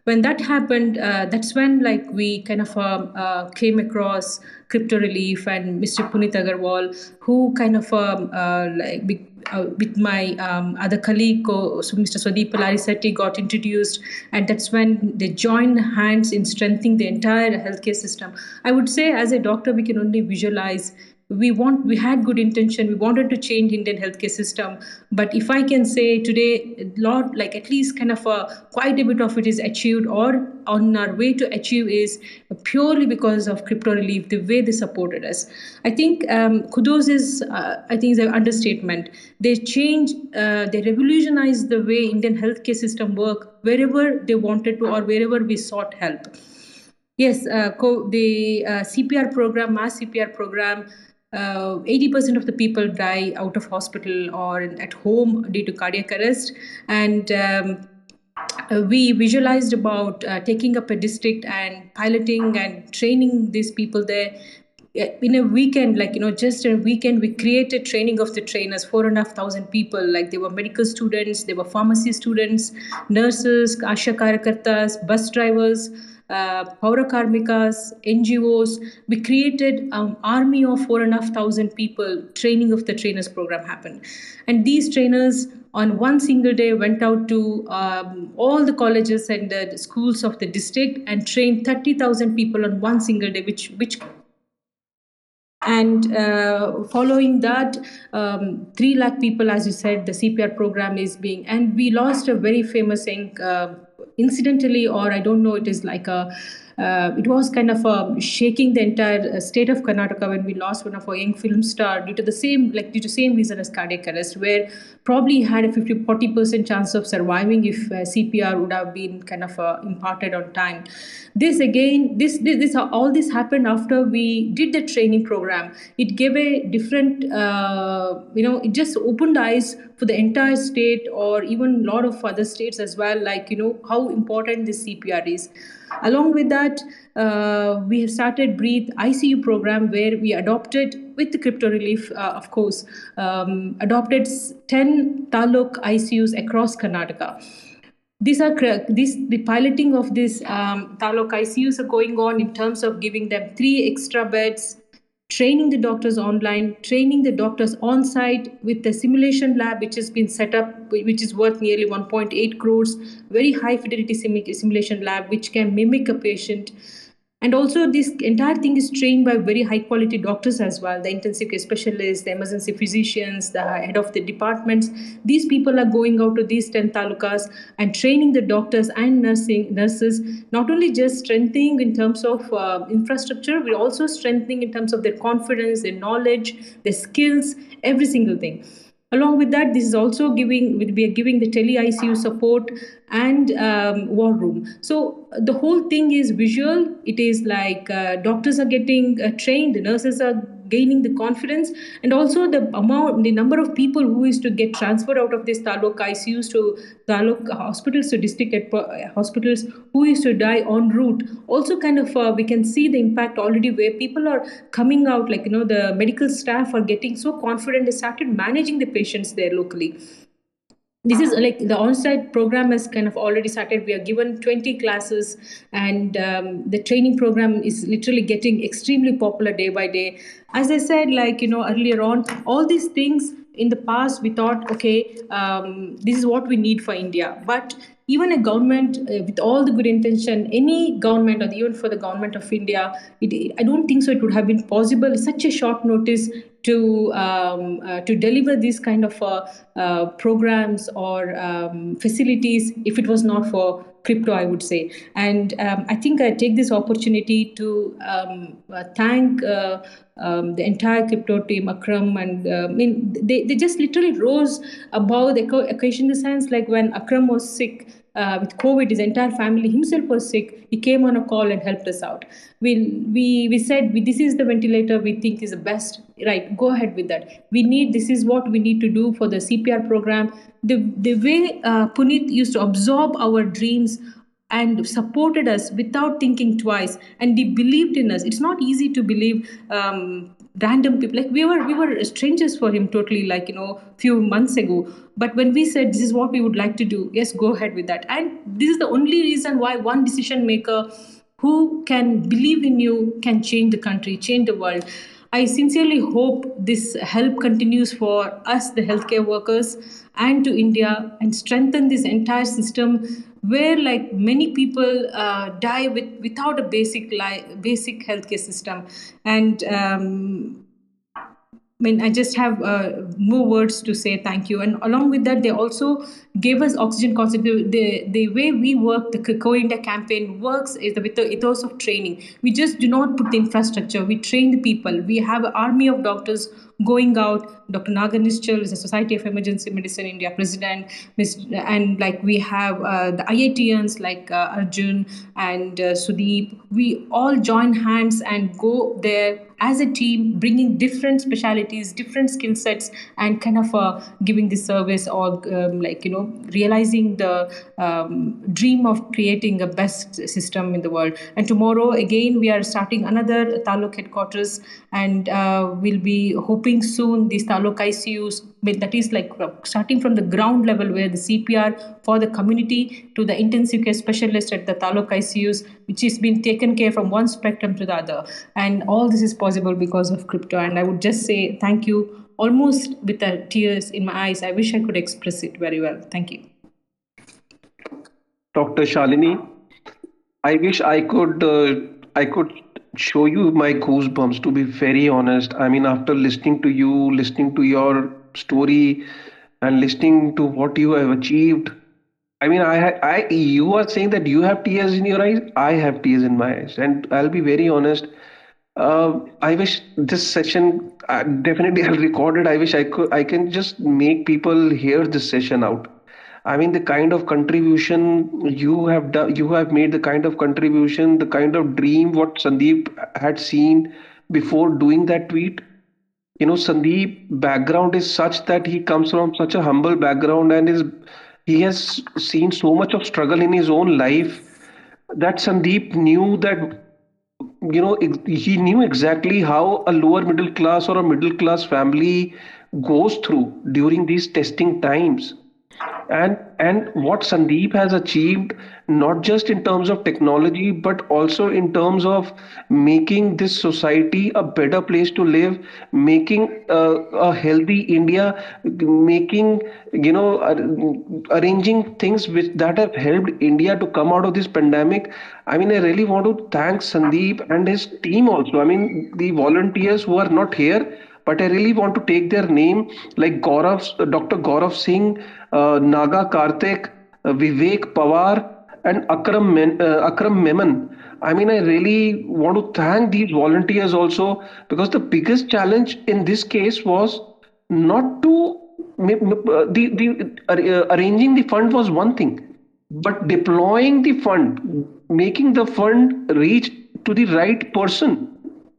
when that happened, uh, that's when like we kind of uh, uh, came across Crypto Relief and Mr. Puneet Agarwal, who kind of um, uh, like uh, with my um, other colleague, so Mr. Swadeep Pallari got introduced, and that's when they joined hands in strengthening the entire healthcare system. I would say, as a doctor, we can only visualize we want we had good intention. We wanted to change indian healthcare system. But if i can say today lot like at least kind of a quite a bit of it is achieved or on our way to achieve is purely because of crypto relief the way they supported us. I think um, kudos is uh, i think is an understatement. They change uh, they revolutionized the way indian healthcare system work wherever they wanted to or wherever we sought help. Yes uh, the uh, cpr program mass cpr program uh, 80% of the people die out of hospital or at home due to cardiac arrest. And um, uh, we visualized about uh, taking up a district and piloting and training these people there. In a weekend like you know just a weekend we created training of the trainers four and a half thousand people. Like they were medical students they were pharmacy students nurses asha karyakartas bus drivers uh, Karmikas, NGOs. We created an army of four and a half thousand people. Training of the trainers program happened, and these trainers on one single day went out to um, all the colleges and the schools of the district and trained 30,000 people on one single day, which which and uh, following that um, 3 lakh people as you said the cpr program is being and we lost a very famous uh, incidentally or i don't know it is like a uh, it was kind of uh, shaking the entire uh, state of Karnataka when we lost one of our young film star due to the same like due to same reason as cardiac arrest, where probably had a 50 40 percent chance of surviving if uh, CPR would have been kind of uh, imparted on time. This again, this, this this all this happened after we did the training program. It gave a different, you know, it just opened eyes for the entire state or even a lot of other states as well. Like you know how important this CPR is. Along with that, uh, we have started Breathe ICU program where we adopted with the crypto relief, uh, of course, um, adopted 10 taluk ICUs across Karnataka. These are this the piloting of these um, taluk ICUs are going on in terms of giving them three extra beds, training the doctors online, training the doctors on site with the simulation lab, which has been set up, which is worth nearly 1.8 crores, very high fidelity simulation lab, which can mimic a patient and also this entire thing is trained by very high quality doctors as well the intensive care specialists the emergency physicians the head of the departments. These people are going out to these 10 talukas and training the doctors and nursing nurses not only just strengthening in terms of uh, infrastructure we're also strengthening in terms of their confidence their knowledge their skills every single thing along with that this is also giving we are giving the tele icu support and um, war room. So the whole thing is visual. It is like uh, doctors are getting uh, trained nurses are gaining the confidence and also the amount the number of people who is to get transferred out of this taluk ICUs to taluk hospitals to district hospitals who is to die en route. Also kind of uh, we can see the impact already where people are coming out like you know the medical staff are getting so confident they started managing the patients there locally this is like the on-site program has kind of already started. We are given 20 classes and um, the training program is literally getting extremely popular day by day. As i said like you know earlier on all these things in the past we thought okay um, this is what we need for india. But even a government uh, with all the good intention any government or even for the government of india it, i don't think so it would have been possible such a short notice to um, uh, to deliver these kind of uh, uh, programs or um, facilities if it was not for crypto, I would say. And um, I think I take this opportunity to um, uh, thank uh, um, the entire crypto team, Akram, and uh, I mean, they, they just literally rose above the occasion the sense like when Akram was sick. Uh, with COVID, his entire family himself was sick. He came on a call and helped us out. We we we said we, this is the ventilator we think is the best. Right, go ahead with that. We need this is what we need to do for the CPR program. The the way uh, Puneet used to absorb our dreams and supported us without thinking twice and they believed in us it's not easy to believe um, random people like we were we were strangers for him totally like you know few months ago. But when we said this is what we would like to do yes go ahead with that. And this is the only reason why one decision maker who can believe in you can change the country change the world. I sincerely hope this help continues for us, the healthcare workers, and to India, and strengthen this entire system where, like many people, uh, die with without a basic li- basic healthcare system. And um, I mean, I just have uh, more words to say thank you. And along with that, they also gave us oxygen concept. The, the way we work, the Co India campaign works is with the ethos of training. We just do not put the infrastructure, we train the people. We have an army of doctors going out. Dr. Naga Nischal is the Society of Emergency Medicine India president, and like we have uh, the IITians like uh, Arjun and uh, Sudeep. We all join hands and go there as a team, bringing different specialities, different skill sets, and kind of uh, giving the service or um, like you know realizing the um, dream of creating a best system in the world. And tomorrow again we are starting another Taluk headquarters, and uh, we'll be hoping soon these Taluk ICUs that is like starting from the ground level where the CPR for the community to the intensive care specialist at the Taluk ICUs, which is being taken care from one spectrum to the other. And all this is possible because of crypto. And I would just say thank you almost with the tears in my eyes. I wish I could express it very well. Thank you. Dr. Shalini, I wish I could uh, I could show you my goosebumps to be very honest. I mean, after listening to you, listening to your story, and listening to what you have achieved, I mean, I, I, you are saying that you have tears in your eyes. I have tears in my eyes, and I'll be very honest. Uh, I wish this session uh, definitely I'll record it. I wish I could. I can just make people hear this session out. I mean, the kind of contribution you have done, you have made the kind of contribution, the kind of dream what Sandeep had seen before doing that tweet. You know, Sandeep background is such that he comes from such a humble background and is he has seen so much of struggle in his own life that Sandeep knew that you know he knew exactly how a lower middle class or a middle class family goes through during these testing times and and what sandeep has achieved not just in terms of technology but also in terms of making this society a better place to live making uh, a healthy india making you know uh, arranging things which that have helped india to come out of this pandemic. I mean i really want to thank sandeep and his team also. I mean the volunteers who are not here but I really want to take their name like Gaurav, Dr. Gaurav Singh, uh, Naga Karthik, uh, Vivek Pawar, and Akram, Men, uh, Akram Memon. I mean, I really want to thank these volunteers also because the biggest challenge in this case was not to uh, the the uh, arranging the fund was one thing, but deploying the fund, making the fund reach to the right person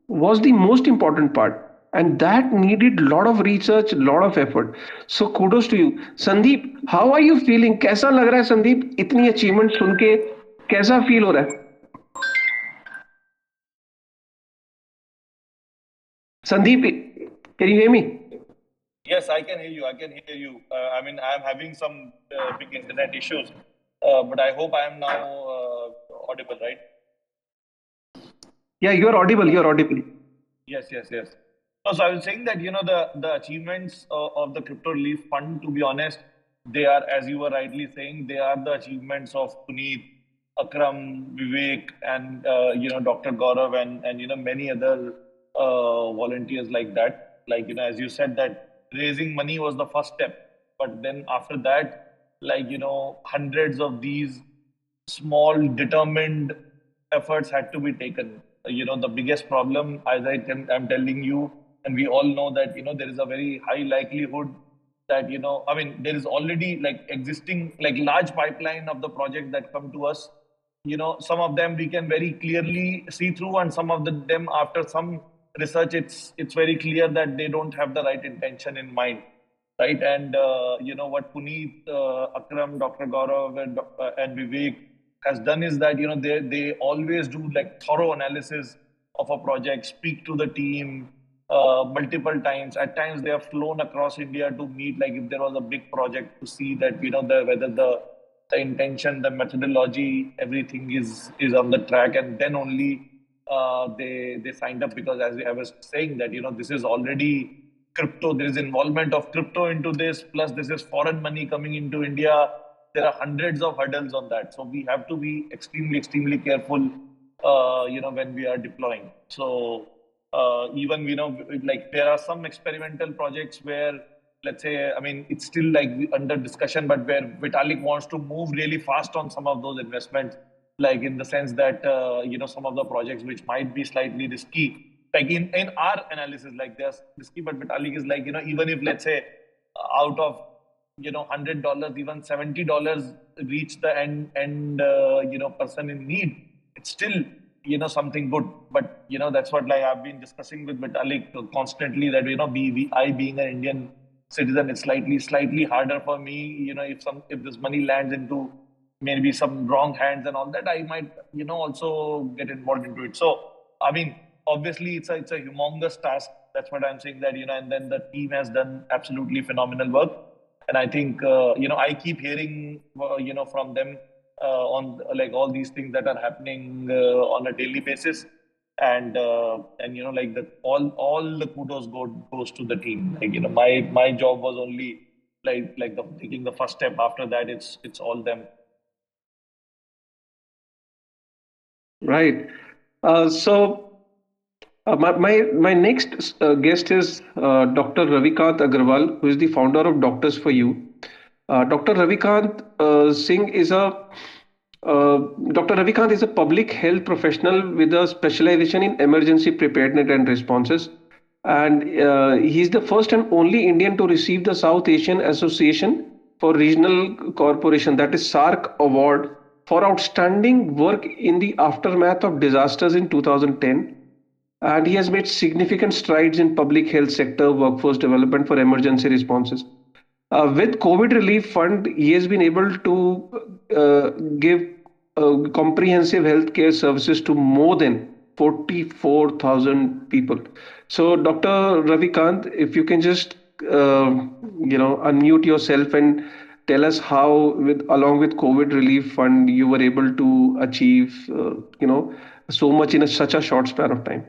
was the most important part and that needed a lot of research lot of effort so kudos to you sandeep how are you feeling कैसा लग रहा है संदीप इतनी achievement सुन के कैसा feel हो रहा है Sandeep, can you hear me? Yes, I can hear you. I can hear you. Uh, I mean, I am having some uh, big internet issues, uh, but I hope I am now uh, audible, right? Yeah, you are audible. You are audible. Yes, yes, yes. so I was saying that you know the the achievements uh, of the crypto relief fund. To be honest, they are, as you were rightly saying, they are the achievements of Puneet, Akram, Vivek, and uh, you know Dr. Gaurav and and you know many other uh, volunteers like that. Like you know, as you said that raising money was the first step, but then after that, like you know, hundreds of these small determined efforts had to be taken you know the biggest problem as i am telling you and we all know that you know there is a very high likelihood that you know i mean there is already like existing like large pipeline of the projects that come to us. You know some of them we can very clearly see through and some of the, them after some research it's it's very clear that they don't have the right intention in mind right? And uh, you know what puneet uh, akram dr gaurav and, uh, and vivek has done is that you know they they always do like thorough analysis of a project speak to the team uh, multiple times at times they have flown across india to meet like if there was a big project to see that you know the whether the the intention, the methodology, everything is is on the track, and then only uh, they they signed up because as I was saying that you know this is already crypto. There is involvement of crypto into this. Plus, this is foreign money coming into India. There are hundreds of hurdles on that, so we have to be extremely extremely careful. Uh, you know when we are deploying. So uh, even you know like there are some experimental projects where let's say, I mean, it's still like under discussion, but where Vitalik wants to move really fast on some of those investments, like in the sense that, uh, you know, some of the projects which might be slightly risky, like in, in our analysis, like they're risky, but Vitalik is like, you know, even if, let's say, out of, you know, $100, even $70 reach the end, end uh, you know, person in need, it's still, you know, something good. But, you know, that's what like I've been discussing with Vitalik constantly that, you know, we I being an Indian citizen, it's slightly slightly harder for me. You know, if some if this money lands into maybe some wrong hands and all that, I might you know also get involved into it. So I mean, obviously, it's a it's a humongous task. That's what I'm saying. That you know, and then the team has done absolutely phenomenal work. And I think uh, you know I keep hearing uh, you know from them on like all these things that are happening uh, on a daily basis and uh, and you know like the all all the kudos go goes to the team like you know my my job was only like like the taking the first step after that it's it's all them right uh, so uh, my, my my next uh, guest is uh, Dr. Ravikant Agarwal, who is the founder of Doctors for You. Uh, Dr. Ravikant Singh is a uh, Dr. Ravikant is a public health professional with a specialization in emergency preparedness and responses. And uh, he's the first and only Indian to receive the South Asian Association for Regional Corporation, that is SARC Award, for outstanding work in the aftermath of disasters in 2010. And he has made significant strides in public health sector workforce development for emergency responses. Uh, with COVID Relief Fund, he has been able to uh, give uh, comprehensive healthcare services to more than 44,000 people. So, Dr. Ravikant, if you can just uh, you know unmute yourself and tell us how, with along with COVID Relief Fund, you were able to achieve uh, you know so much in a, such a short span of time.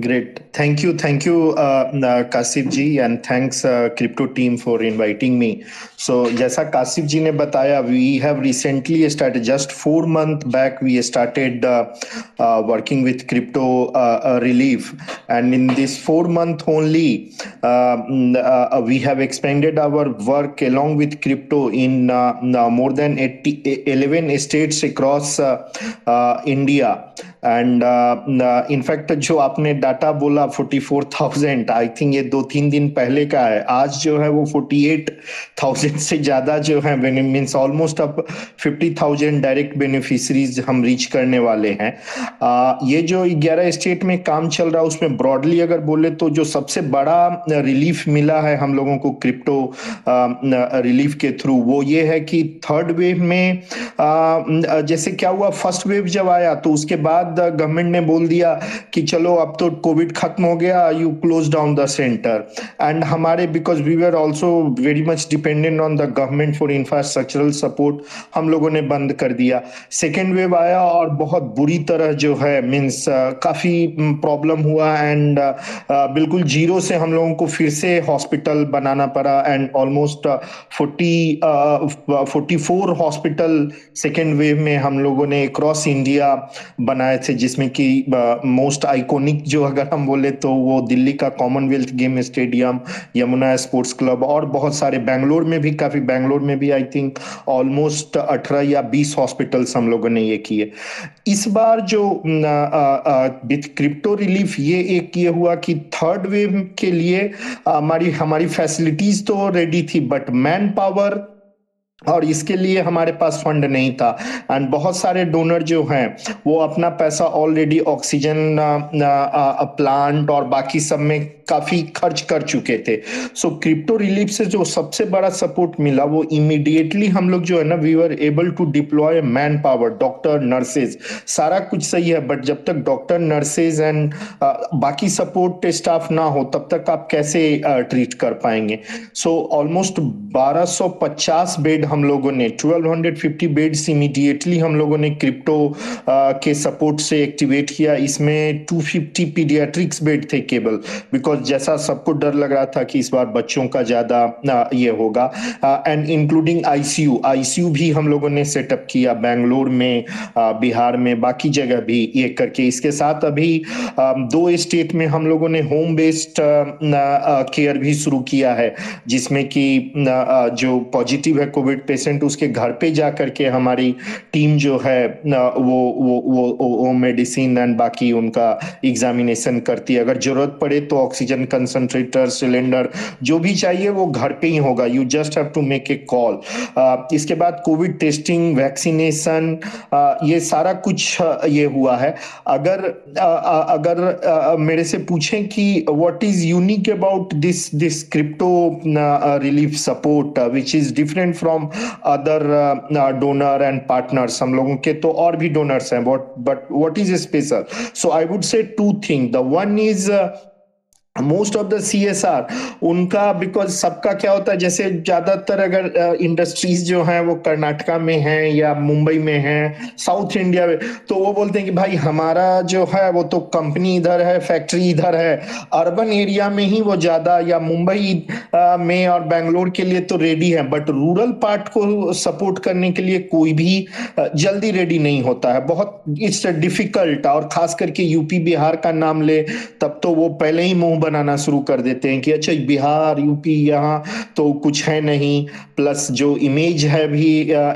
Great. Thank you. Thank you, uh, uh, Kasif ji, and thanks uh, crypto team for inviting me. So, जैसा कासिफ जी ने बताया, we have recently started just four months back. We started uh, uh, working with crypto uh, uh, relief, and in this four month only, uh, mm, uh, we have expanded our work along with crypto in uh, more than 80, 11 states across uh, uh, India. And in fact जो आपने data बोला 44,000 I think ये दो तीन दिन पहले का है। आज जो है वो 48,000 से ज़्यादा जो है मीन्स ऑलमोस्ट अब 50,000 डायरेक्ट बेनिफिशरीज हम रीच करने वाले हैं। Uh, ये जो 11 स्टेट में काम चल रहा है उसमें ब्रॉडली अगर बोले तो जो सबसे बड़ा रिलीफ मिला है हम लोगों को क्रिप्टो रिलीफ के थ्रू वो ये है कि थर्ड वेव में uh, जैसे क्या हुआ फ़र्स्ट वेव जब आया तो उसके बाद बाद गवर्नमेंट ने बोल दिया कि चलो अब तो कोविड खत्म हो गया you close down the centre and हमारे because we are also very much dependent on the government for infrastructural support हम लोगों ने बंद कर दिया। सेकेंड वेव आया और बहुत बुरी तरह जो है मीन्स काफ़ी प्रॉब्लम हुआ एंड uh, uh, बिल्कुल ज़ीरो से हम लोगों को फिर से हॉस्पिटल बनाना पड़ा and almost forty forty four hospital second wave में हम लोगों ने क्रॉस इंडिया बनाए मैच है जिसमें कि मोस्ट आइकॉनिक जो अगर हम बोले तो वो दिल्ली का commonwealth game stadium Yamuna sports club और बहुत सारे बैंगलोर में भी, काफ़ी बैंगलोर में भी आई थिंक ऑलमोस्ट अठारह या बीस हॉस्पिटल्स हम लोगों ने ये किए। इस बार जो विथ क्रिप्टो रिलीफ ये एक ये हुआ कि थर्ड वेव के लिए हमारी हमारी फैसिलिटीज़ तो रेडी थी बट मैन पावर और इसके लिए हमारे पास फंड नहीं था। एंड बहुत सारे डोनर जो हैं, वो अपना पैसा ऑलरेडी ऑक्सीजन प्लांट और बाकी सब में काफ़ी खर्च कर चुके थे। सो क्रिप्टो रिलीफ से जो सबसे बड़ा सपोर्ट मिला वो इमीडिएटली हम लोग जो है ना we were able to deploy man power doctor nurses सारा कुछ सही है बट जब तक डॉक्टर नर्सेज एंड बाकी सपोर्ट स्टाफ ना हो, तब तक आप कैसे ट्रीट कर पाएँगे? सो ऑलमोस्ट 1250 बेड हम लोगों ने 1250 बेड्स इमीडिएटली हम लोगों ने क्रिप्टो के सपोर्ट से एक्टिवेट किया। इसमें 250 पीडियाट्रिक्स बेड थे केवल बिकॉज़ जैसा सबको डर लग रहा था कि इस बार बच्चों का ज़्यादा ये होगा। एंड इंक्लूडिंग आईसीयू आईसीयू भी हम लोगों ने सेटअप किया बेंगलोर में बिहार में, बाकी जगह भी ये करके। इसके साथ अभी दो स्टेट में हम लोगों ने होम बेस्ड केयर भी शुरू किया है, जिसमें कि जो पॉजिटिव है कोविड कोविड पेशेंट उसके घर पे जा करके हमारी टीम जो है वो वो वो वो वो मेडिसिन एंड बाकी उनका एग्जामिनेशन करती है। अगर ज़रूरत पड़े तो ऑक्सीजन कंसंट्रेटर सिलेंडर जो भी चाहिए वो घर पे ही होगा। You just have to make a call इसके बाद कोविड टेस्टिंग वैक्सीनेशन ये सारा कुछ ये हुआ है। अगर अगर मेरे से पूछें कि what is unique about this this crypto relief support which is different from other donor and partners हम लोगों के तो और भी डोनर्स हैं but what is special so I would say two thing the one is most of the C S R उनका because सबका क्या होता है, जैसे ज़्यादातर अगर इंडस्ट्रीज़ जो हैं, वो कर्नाटका में हैं या मुंबई में हैं साउथ इंडिया में तो वो बोलते हैं कि भाई हमारा जो है, वो तो कंपनी इधर है फैक्ट्री इधर है। अर्बन एरिया में ही वो ज़्यादा, या मुंबई में और बैंगलोर के लिए तो रेडी है बट रूरल पार्ट को सपोर्ट करने के लिए कोई भी जल्दी रेडी नहीं होता है। बहुत इट्स डिफ़िकल्ट और खास करके यूपी बिहार का नाम ले, तब तो वो पहले ही मुँह बनाना शुरू कर देते हैं कि अच्छा बिहार, यूपी यहाँ तो कुछ है नहीं प्लस जो इमेज है भी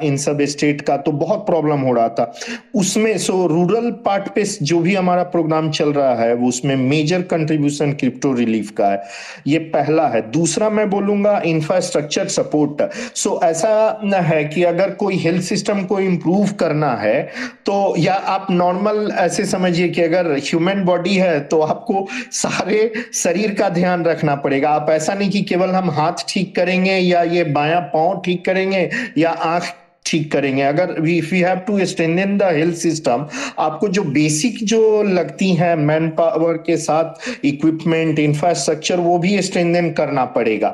इन सब स्टेट का तो बहुत प्रॉब्लम हो रहा था। उसमें सो रूरल पार्ट पे जो भी हमारा प्रोग्राम चल रहा है, वो उसमें मेजर कंट्रीब्यूशन क्रिप्टो रिलीफ का है। ये पहला है। दूसरा मैं बोलूँगा इंफ्रास्ट्रक्चर सपोर्ट सो ऐसा है कि अगर कोई हेल्थ सिस्टम को इम्प्रूव करना है तो या आप नॉर्मल ऐसे समझिए कि अगर ह्यूमन बॉडी है तो आपको सारे शरीर का ध्यान रखना पड़ेगा। आप ऐसा नहीं कि केवल हम हाथ ठीक करेंगे या ये बायां पाँव ठीक करेंगे या आँख ठीक करेंगे। अगर if you have to strengthen the health system आपको जो बेसिक जो लगती है मैन पावर के साथ इक्विपमेंट इंफ्रास्ट्रक्चर वो भी स्ट्रेंथन करना पड़ेगा।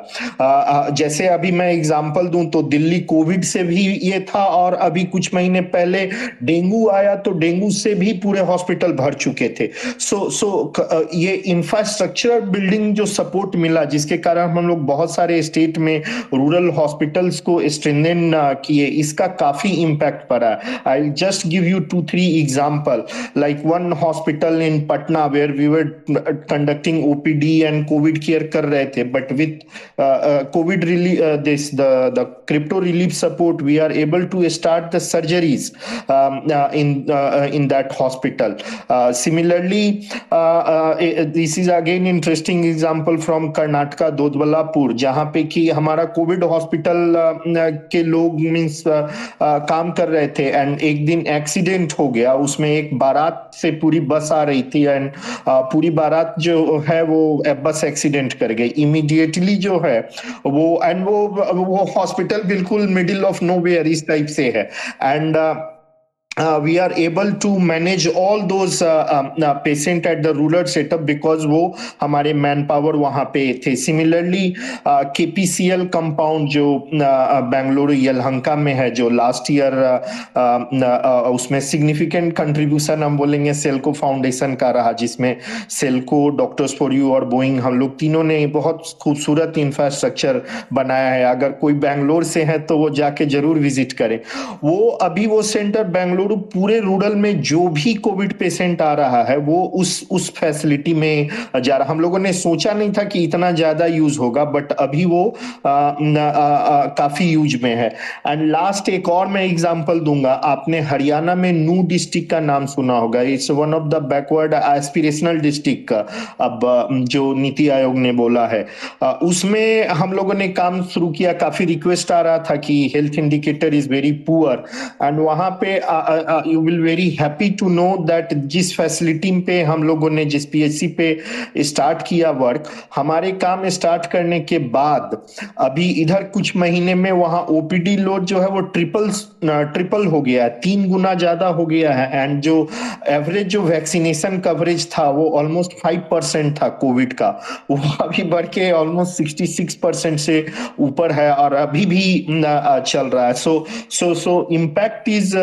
जैसे अभी मैं एग्जांपल दूँ तो दिल्ली कोविड से भी ये था और अभी कुछ महीने पहले डेंगू आया तो डेंगू से भी पूरे हॉस्पिटल भर चुके थे। सो सो ये इंफ्रास्ट्रक्चर बिल्डिंग जो सपोर्ट मिला, जिसके कारण हम लोग बहुत सारे स्टेट में रूरल हॉस्पिटल्स को स्ट्रेंथन किए, इस इसका काफ़ी इम्पैक्ट पड़ा है। I just give you two three example like one hospital in Patna where we were conducting OPD and COVID care कर रहे थे but with COVID this the crypto relief support we are able to start the surgeries in in that hospital similarly this is again interesting example from Karnataka Doddaballapur जहाँ पे कि हमारा Covid hospital uh, के लोग means काम कर रहे थे एंड एक दिन एक्सीडेंट हो गया। उसमें एक बारात से पूरी बस आ रही थी एंड पूरी बारात जो है वो बस एक्सीडेंट कर गई। इमिडिएटली जो है वो एंड वो वो हॉस्पिटल बिल्कुल मिडिल ऑफ़ नो इस टाइप से है। And uh, we are able to manage all those uh, um, uh, patient at the rural setup because वो हमारे मैन पावर वहाँ पे थे। सिमिलरली के केपीसीएल कंपाउंड जो बेंगलुरु यलहंका में है जो लास्ट ईयर उसमें सिग्निफिकेंट कंट्रीब्यूशन हम बोलेंगे सेल्को फाउंडेशन का रहा जिसमें सेल्को डॉक्टर्स फॉर यू और बोइंग हम लोग तीनों ने बहुत खूबसूरत इंफ्रास्ट्रक्चर बनाया है। अगर कोई बैंगलोर से है तो वो जाके ज़रूर विज़िट करें। वो अभी वो सेंटर बैंगलोर स्वरूप पूरे रूरल में जो भी कोविड पेशेंट आ रहा है वो उस उस फैसिलिटी में जा रहा हम लोगों ने सोचा नहीं था कि इतना ज़्यादा यूज़ होगा बट अभी वो आ, आ, आ, काफ़ी यूज़ में है। एंड लास्ट एक और मैं एग्जांपल दूँगा। आपने हरियाणा में नू डिस्ट्रिक्ट का नाम सुना होगा। It's one of the backward aspirational district का। अब जो नीति आयोग ने बोला है। उसमें हम लोगों ने काम शुरू किया। काफ़ी रिक्वेस्ट आ रहा था कि health indicator is very poor and वहाँ पे you will very happy to know that जिस फैसिलिटी पे हम लोगों ने, जिस पीएचसी पे स्टार्ट किया वर्क हमारे काम स्टार्ट करने के बाद, अभी इधर कुछ महीने में वहाँ ओपीडी लोड जो है वो ट्रिपल ट्रिपल हो गया है, तीन गुना ज़्यादा हो गया है एंड जो एवरेज जो वैक्सीनेशन कवरेज था वो ऑलमोस्ट फाइव परसेंट था कोविड का, वो अभी बढ़ के ऑलमोस्ट सिक्सटी सिक्स परसेंट से ऊपर है, और अभी भी चल रहा है। So so so impact is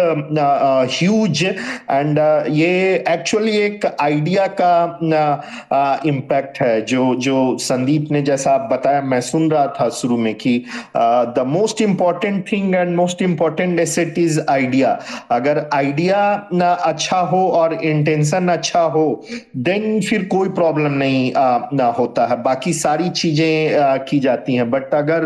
huge and ये एक्चुअली एक आइडिया का इम्पैक्ट है जो जो संदीप ने जैसा आप बताया मैं सुन रहा था शुरू में कि the most important thing and most important asset is idea अगर आइडिया अच्छा हो और इंटेंशन अच्छा हो देन फिर कोई प्रॉब्लम नहीं आ, ना होता है। बाकी सारी चीज़ें की जाती हैं। बट अगर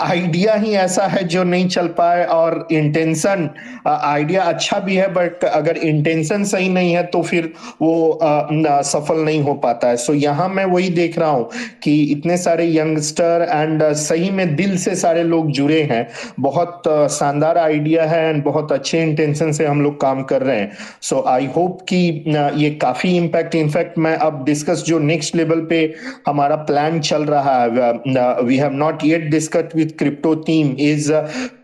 आइडिया ही ऐसा है जो नहीं चल पाए और इंटेंशन आइडिया अच्छा भी है बट अगर इंटेंशन सही नहीं है तो फिर वो आ, सफल नहीं हो पाता है। सो so, यहाँ मैं वही देख रहा हूँ कि इतने सारे यंगस्टर एंड सही में दिल से सारे लोग जुड़े हैं। बहुत शानदार आइडिया है एंड बहुत अच्छे इंटेंशन से हम लोग काम कर रहे हैं। सो आई होप कि ये काफ़ी इम्पैक्ट इनफैक्ट मैं अब डिस्कस जो नेक्स्ट लेवल पे हमारा प्लान चल रहा है we have not yet discuss with crypto team is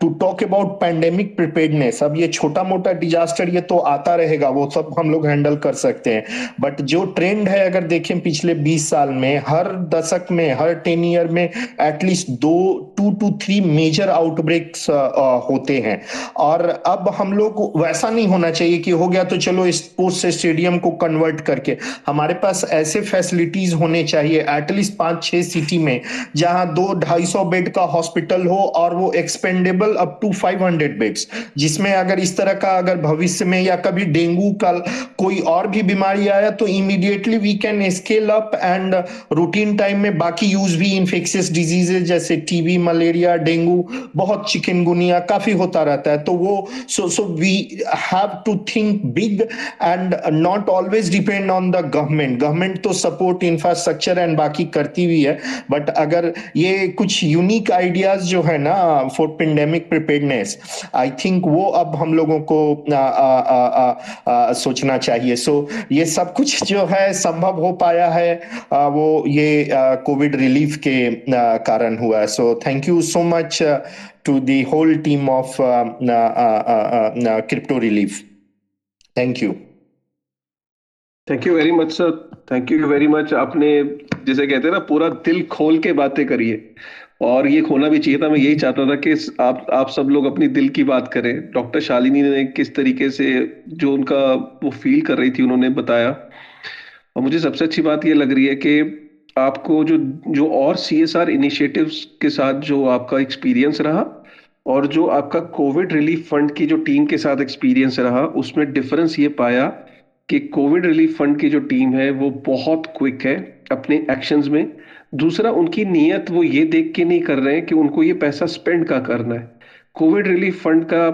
to talk about pandemic preparedness अब ये छोटा मोटा डिजास्टर ये तो आता रहेगा, वो सब हम लोग हैंडल कर सकते हैं। बट जो ट्रेंड है, अगर देखें पिछले 20 साल में, हर दशक में, हर टेन ईयर में एटलीस्ट दो two two three major outbreaks होते हैं। और अब हम लोग, वैसा नहीं होना चाहिए कि हो गया तो चलो स्पोर्ट्स स्टेडियम को कन्वर्ट करके। हमारे पास ऐसे फैसिलिटीज़ होने चाहिए एटलीस्ट पाँच, छह सिटी में, जहाँ दो, ढाई सौ बेड का हॉस्पिटल हो और वो expendable up to five hundred beds जिसमें अगर इस तरह का अगर भविष्य में या कभी डेंगू का कोई और भी बीमारी आया तो immediately we can scale up and routine time में बाकी यूज़ भी इन्फेक्शियस डिजीजेज जैसे टीबी मलेरिया डेंगू, बहुत चिकनगुनिया काफ़ी होता रहता है। तो वो so so we have to think big and not always depend on the government government तो सपोर्ट इंफ्रास्ट्रक्चर एंड बाकी करती हुई है बट अगर ये कुछ यूनिक आइडियाज़ जो है ना for pandemic preparedness I think वो अब हम लोगों को आ, आ, आ, आ, आ, सोचना चाहिए। सो ये सब कुछ जो है संभव हो पाया है आ, वो ये कोविड रिलीफ के आ, कारण हुआ है। So thank you so much team of uh, uh, uh, crypto relief. Thank you. Thank you very much sir thank you very much आपने जिसे कहते हैं ना पूरा दिल खोल के बातें करिए और ये खोना भी चाहिए था। मैं यही चाहता था कि आप आप सब लोग अपनी दिल की बात करें। डॉक्टर शालिनी ने किस तरीके से जो उनका वो फील कर रही थी, उन्होंने बताया। और मुझे सबसे अच्छी बात ये लग रही है कि आपको जो जो और सी एस आर इनिशिएटिव्स के साथ जो आपका एक्सपीरियंस रहा और जो आपका कोविड रिलीफ फंड की जो टीम के साथ एक्सपीरियंस रहा, उसमें डिफरेंस ये पाया कि कोविड रिलीफ फंड की जो टीम है, वो बहुत क्विक है अपने एक्शंस में। दूसरा, उनकी नीयत वो ये देख के नहीं कर रहे हैं कि उनको ये पैसा स्पेंड का करना है। कोविड रिलीफ फंड का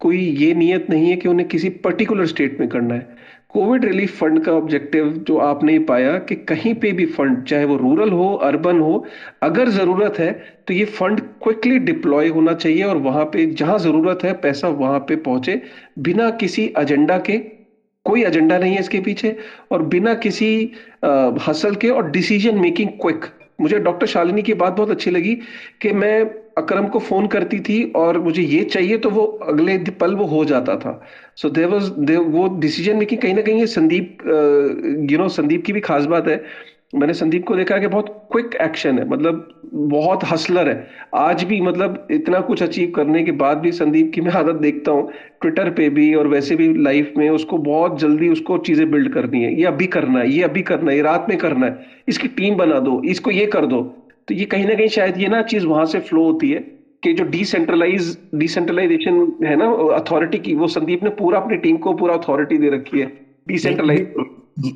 कोई ये नीयत नहीं है कि उन्हें किसी पर्टिकुलर स्टेट में करना है। कोविड रिलीफ फंड का ऑब्जेक्टिव जो आपने पाया कि कहीं पे भी फंड चाहे वो रूरल हो अर्बन हो, अगर ज़रूरत है तो ये फंड क्विकली डिप्लॉय होना चाहिए और वहाँ पे जहाँ ज़रूरत है, पैसा वहाँ पे पहुँचे, बिना किसी एजेंडा के। कोई एजेंडा नहीं है इसके पीछे और बिना किसी हसल के और डिसीज़न मेकिंग क्विक मुझे डॉक्टर शालिनी की बात बहुत अच्छी लगी कि मैं अकरम को फ़ोन करती थी और मुझे ये चाहिए तो वो अगले पल वो हो जाता था। सो देर वॉज़ वो डिसीज़न मेकिंग कहीं ना कहीं संदीप यू नो संदीप की भी खास बात है। मैंने संदीप को देखा कि बहुत क्विक एक्शन है मतलब बहुत हसलर है। आज भी मतलब इतना कुछ अचीव करने के बाद भी संदीप की मैं आदत देखता हूँ ट्विटर पे भी और वैसे भी लाइफ में उसको बहुत जल्दी उसको चीज़ें बिल्ड करनी है। ये अभी करना है ये अभी करना है ये रात में करना है। इसकी टीम बना दो इसको ये कर दो। तो ये कहीं ना कहीं शायद ये ना चीज़ वहाँ से फ्लो होती है कि जो डिसेंट्रलाइज डिसेंट्रलाइजेशन है ना अथॉरिटी की वो संदीप ने पूरा अपनी टीम को पूरा अथॉरिटी दे रखी है। डिसेंट्रलाइज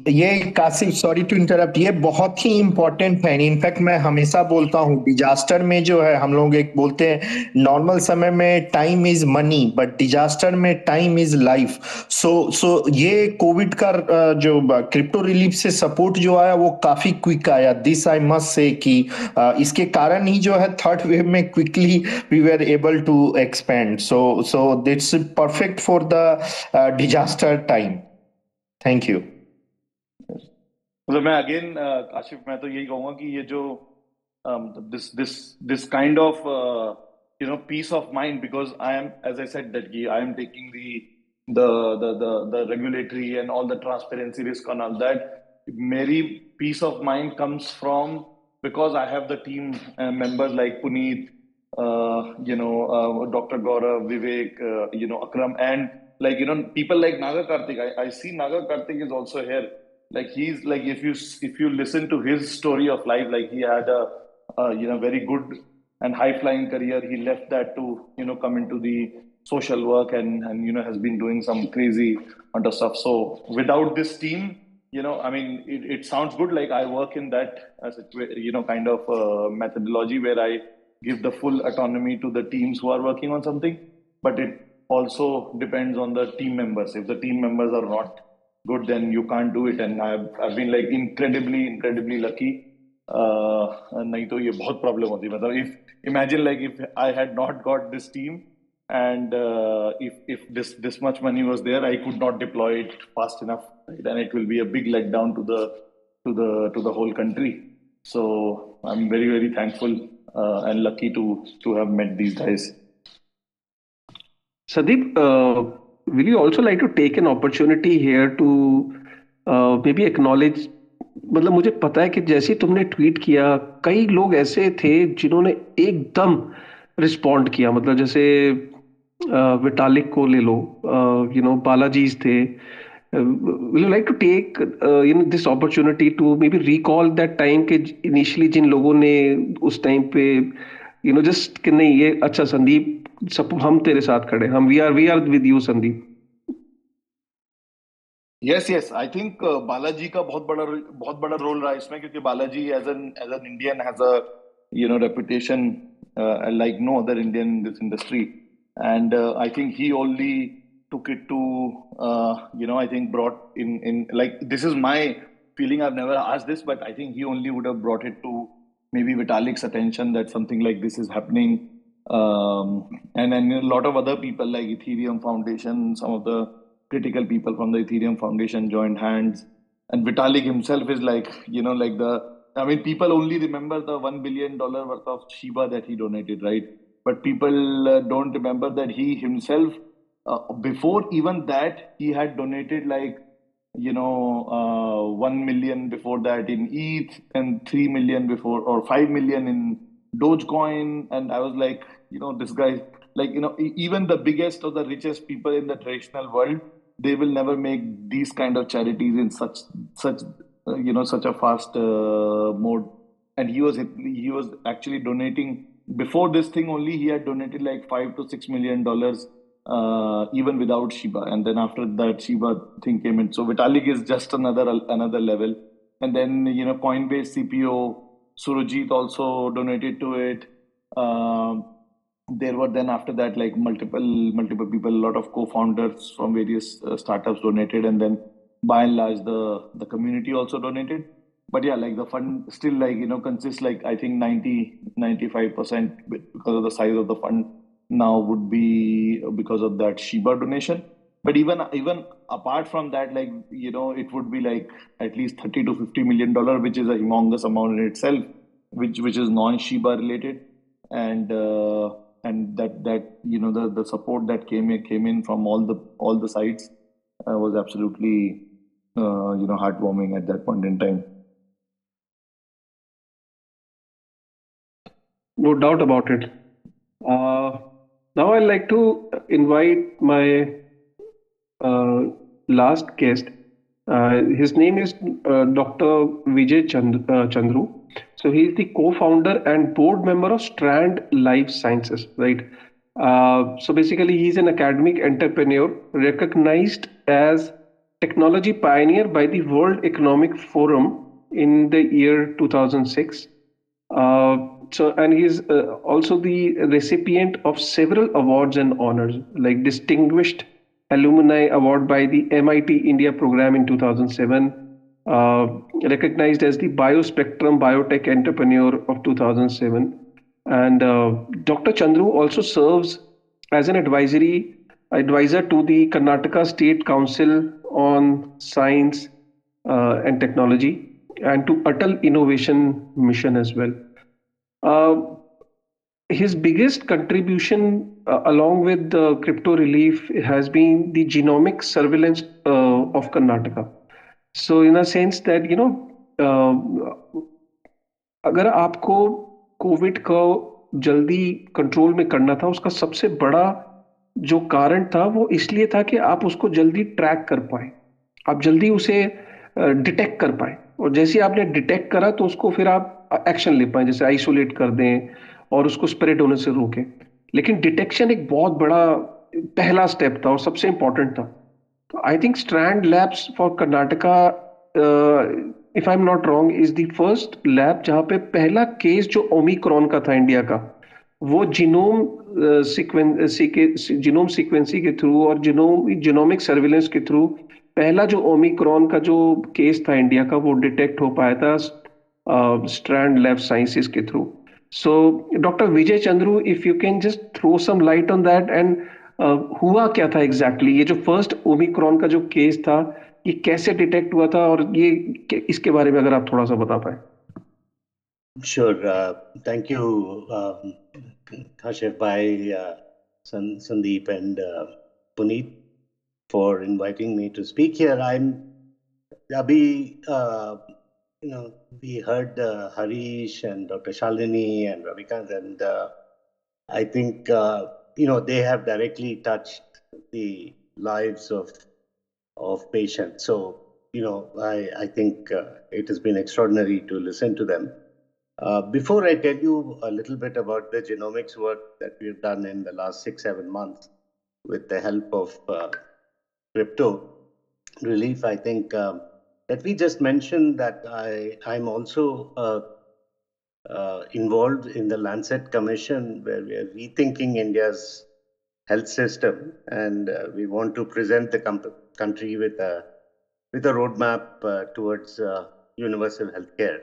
ये कासिफ सॉरी टू इंटरप्ट ये बहुत ही इंपॉर्टेंट है इनफैक्ट मैं हमेशा बोलता हूँ डिजास्टर में जो है, हम लोग एक बोलते हैं नॉर्मल समय में time is money but disaster में time is life so so ये कोविड का जो क्रिप्टो रिलीफ से सपोर्ट जो आया, वो काफ़ी क्विक आया. दिस आई मस्ट से कि इसके कारण ही जो है थर्ड वेव में quickly we were able to expand so so that's perfect for the disaster time thank you मतलब मैं अगेन काशिफ मैं तो यही कहूँगा कि ये जो this this this kind of you know peace of mind because I am as I said that I am taking the the the the regulatory and all the transparency risk on all that मेरी peace of mind comes from because I have the team members like Puneet you know doctor Gaurav Vivek you know Akram and like you know people like Naga Karthik I see Naga Karthik is also here like he's like if you if you listen to his story of life like he had a, a you know very good and high flying career. He left that to you know come into the social work and and you know has been doing some crazy under stuff. So without this team you know i mean it, it sounds good. Like i work in that as a you know kind of uh, methodology where i give the full autonomy to the teams who are working on something. But it also depends on the team members. If the team members are not good, then you can't do it. And I've, I've been like incredibly, incredibly lucky. नहीं तो ये बहुत problem होती मतलब if imagine like if I had not got this team and uh, if if this this much money was there i could not deploy it fast enough right? and it will be a big letdown to the to the to the whole country so i'm very very thankful uh, and lucky to to have met these guys Sadeep, uh, will you also like to take an opportunity here to uh, maybe acknowledge मतलब मुझे पता है कि जैसे तुमने tweet किया कई लोग ऐसे थे जिन्होंने एकदम रिस्पॉन्ड किया। मतलब जैसे uh, विटालिक को ले लो यू नो बालाजीज थे। Will you like to take you know this opportunity to may be recall that time के इनिशियली जिन लोगों ने उस टाइम पे यू नो जस्ट कि नहीं ये अच्छा संदीप सब हम तेरे साथ खड़े हम we are we are with you Sandeep yes yes I think Balaji का बहुत बड़ा बहुत बड़ा रोल रहा इसमें क्योंकि Balaji as an as an Indian has a you know reputation like no other Indian in this industry uh, I think he only took it to uh, you know I think brought in in like this is my feeling I've never asked this but I think he only would have brought it to maybe Vitalik's attention that something like this is happening um, and then a lot of other people like Ethereum Foundation some of the critical people from the Ethereum Foundation joined hands. And Vitalik himself is like, you know, like the, I mean, people only remember the $1 billion worth of Shiba that he donated, right? But people uh, don't remember that he himself, uh, before even that, he had donated like, you know, uh, 1 million before that in ETH and 3 million before, or 5 million in Dogecoin. And I was like, you know, this guy, like, you know, even the biggest or the richest people in the traditional world they will never make these kind of charities in such such uh, you know such a fast uh, mode. And he was he was actually donating before this thing only he had donated like 5 to 6 million dollars uh, even without shiba. And then after that shiba thing came in. So vitalik is just another another level. And then you know coinbase cpo surajit also donated to it. Uh, there were then after that like multiple multiple people a lot of co-founders from various uh, startups donated and then by and large the the community also donated. But yeah like the fund still like you know consists like i think 90 95 percent because of the size of the fund now would be because of that shiba donation but even even apart from that like you know it would be like at least 30 to 50 million dollar which is a humongous amount in itself which which is non shiba related and uh, and that that you know the the support that came in, came in from all the all the sides uh, was absolutely uh, you know heartwarming at that point in time. No doubt about it. Uh, now I'd like to invite my uh, last guest. Uh, his name is uh, Dr. Vijay Chand- Chandru. So he is the co-founder and board member of Strand Life Sciences, right? Uh, so basically, he's an academic entrepreneur recognized as technology pioneer by the World Economic Forum in the year 2006. Uh, so, and he's uh, also the recipient of several awards and honors, like Distinguished Alumni Award by the MIT India program in 2007, uh, recognized as the Biospectrum Biotech Entrepreneur of 2007. And uh, Dr. Chandru also serves as an advisory advisor to the Karnataka State Council on Science uh, and Technology and to Atal Innovation Mission as well. Uh, his biggest contribution, uh, along with the crypto relief, has been the genomic surveillance uh, of Karnataka. So, in a sense that you know, uh, अगर आपको Covid को जल्दी control में करना था उसका सबसे बड़ा जो कारण था वो इसलिए था कि आप उसको जल्दी ट्रैक कर पाए आप जल्दी उसे डिटेक्ट कर पाए और जैसे आपने डिटेक्ट करा तो उसको फिर आप एक्शन ले पाए जैसे आइसोलेट कर दें और उसको स्प्रेड होने से रोकें। लेकिन डिटेक्शन एक बहुत बड़ा, पहला स्टेप था और सबसे इंपॉर्टेंट था। तो I think Strand Labs for Karnataka if I am not wrong is the first lab जहाँ पे पहला केस जो ओमिक्रॉन का था इंडिया का, वो जिनोम जिनोम सीक्वेंसी के थ्रू और जिनोम जिनोमिक सर्विलेंस के थ्रू पहला जो ओमिक्रॉन का जो केस था इंडिया का, वो डिटेक्ट हो पाया था स्ट्रैंड लैब साइंसेस के through so doctor Vijay Chandru if you can just throw some light on that and हुआ क्या था एग्जैक्टली exactly? ये जो फ़र्स्ट ओमिक्रॉन का जो केस था ये कैसे डिटेक्ट हुआ था और ये इसके बारे में अगर आप थोड़ा सा बता पाए. Uh, you, um, Kashif Bhai, uh, Sandeep, and uh, Puneet. for inviting me to speak here. I'm Abhi, uh, you know, we heard uh, Harish and Dr. Shalini and Ravikant, and uh, I think, uh, you know, they have directly touched the lives of of patients. So, you know, I, I think uh, it has been extraordinary to listen to them. Uh, before I tell you a little bit about the genomics work that we've done in the last six, seven months with the help of crypto relief, I think um, let me just mention that I, I'm also uh, uh, involved in the Lancet Commission where we are rethinking India's health system and uh, we want to present the country with a with a roadmap uh, towards uh, universal healthcare.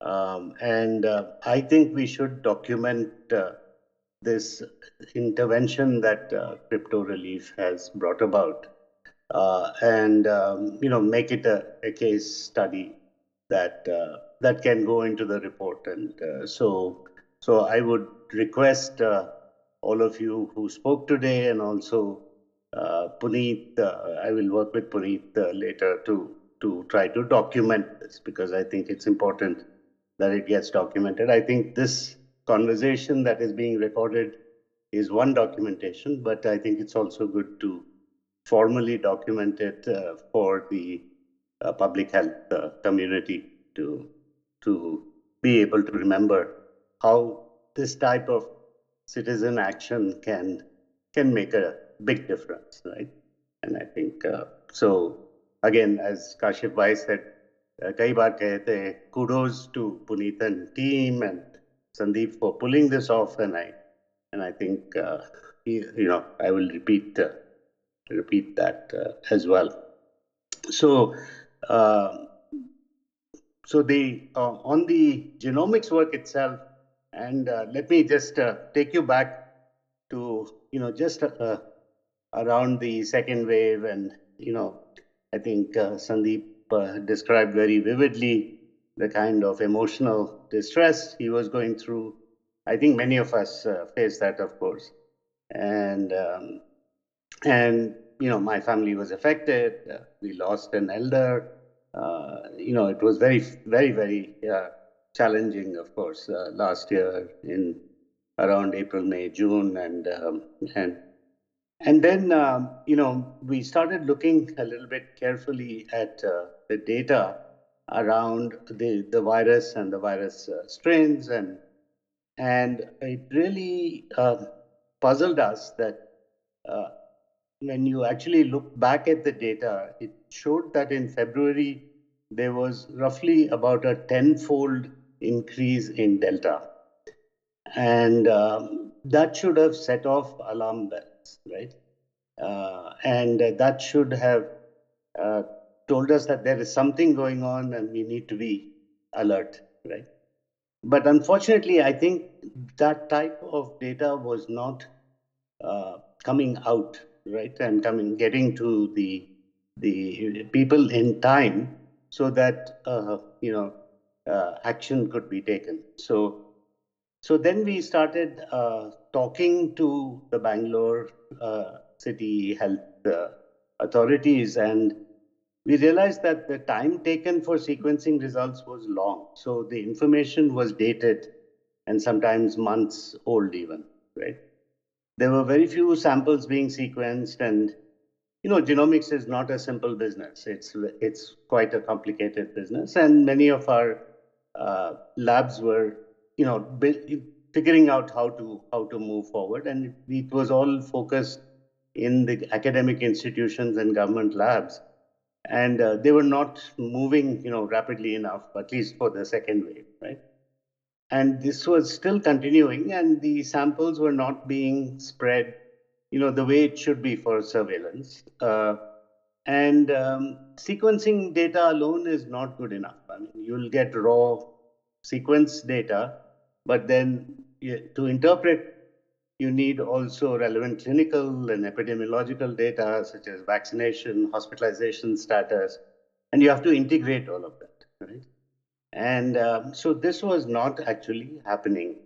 Um, and uh, I think we should document this intervention that crypto relief has brought about uh, and um, you know make it a, a case study that uh, that can go into the report. And uh, so so I would request uh, all of you who spoke today and also uh, Puneet. Uh, I will work with Puneet later to to try to document this because I think it's important that it gets documented. I think this conversation that is being recorded is one documentation, but I think it's also good to formally documented uh, for the uh, public health uh, community to to be able to remember how this type of citizen action can can make a big difference right? And i think uh, so again as kashif bhai said uh, kai kudos to puneet and team and sandeep for pulling this off. And i and i think uh, you, you know i will repeat repeat that uh, as well. So, uh, so the uh, on the genomics work itself, and uh, let me just uh, take you back to you know just uh, around the second wave, and you know I think Sandeep described very vividly the kind of emotional distress he was going through. I think many of us face that, of course, and um, and you know my family was affected uh, we lost an elder uh, you know it was very very very uh, challenging of course uh, last year in around april may june and um, and and then um, you know we started looking a little bit carefully at uh, the data around the, the virus and the virus uh, strains. And, and it really uh, puzzled us that when you actually look back at the data, it showed that in February, there was roughly about a tenfold increase in Delta. And um, that should have set off alarm bells, right? Uh, and that should have uh, told us that there is something going on and we need to be alert, right? But unfortunately, I think that type of data was not uh, coming out, right, and coming getting to the the people in time so that uh, you know uh, action could be taken. So so then we started uh, talking to the Bangalore uh, city health uh, authorities and we realized that the time taken for sequencing results was long. So the information was dated and sometimes months old even, right? There were very few samples being sequenced and you know genomics is not a simple business. It's it's quite a complicated business. And many of our uh, labs were you know figuring out how to how to move forward. And it, was all focused in the academic institutions and government labs. And uh, they were not moving you know rapidly enough at least for the second wave right and this was still continuing and the samples were not being spread you know the way it should be for surveillance uh, and um, sequencing data alone is not good enough i mean you'll get raw sequence data but then to interpret you need also relevant clinical and epidemiological data such as vaccination, hospitalization status, and you have to integrate all of that, right? And um, so this was not actually happening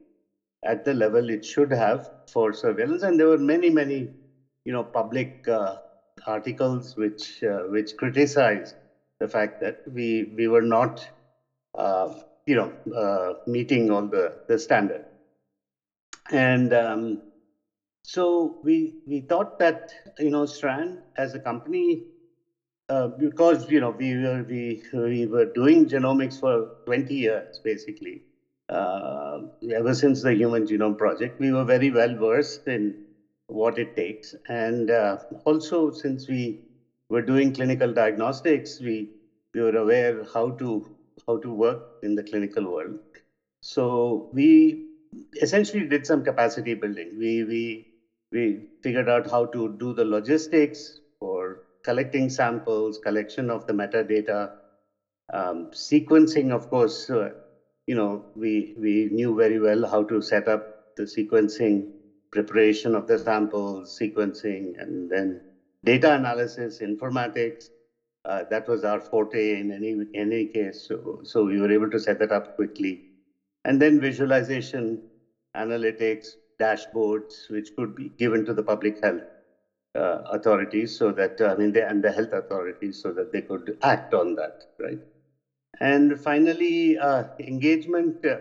at the level it should have for surveillance. And there were many, many, you know, public uh, articles which uh, which criticize the fact that we we were not, uh, you know, uh, meeting all the the standard. And um, so we we thought that you know Strand as a company, uh, because you know we were we we were doing genomics for 20 years basically, uh, ever since the Human Genome Project, we were very well versed in what it takes, and uh, also since we were doing clinical diagnostics, we we were aware how to how to work in the clinical world. So we essentially did some capacity building. We we we figured out how to do the logistics collecting samples, collection of the metadata, um, sequencing. Of course, uh, you know we we knew very well how to set up the sequencing preparation of the samples, sequencing, and then data analysis, informatics. Uh, that was our forte in any any case. So so we were able to set that up quickly and then visualization, analytics, dashboards, which could be given to the public health uh, authorities so that, I mean, they, and the health authorities so that they could act on that, right? And finally, uh, engagement uh,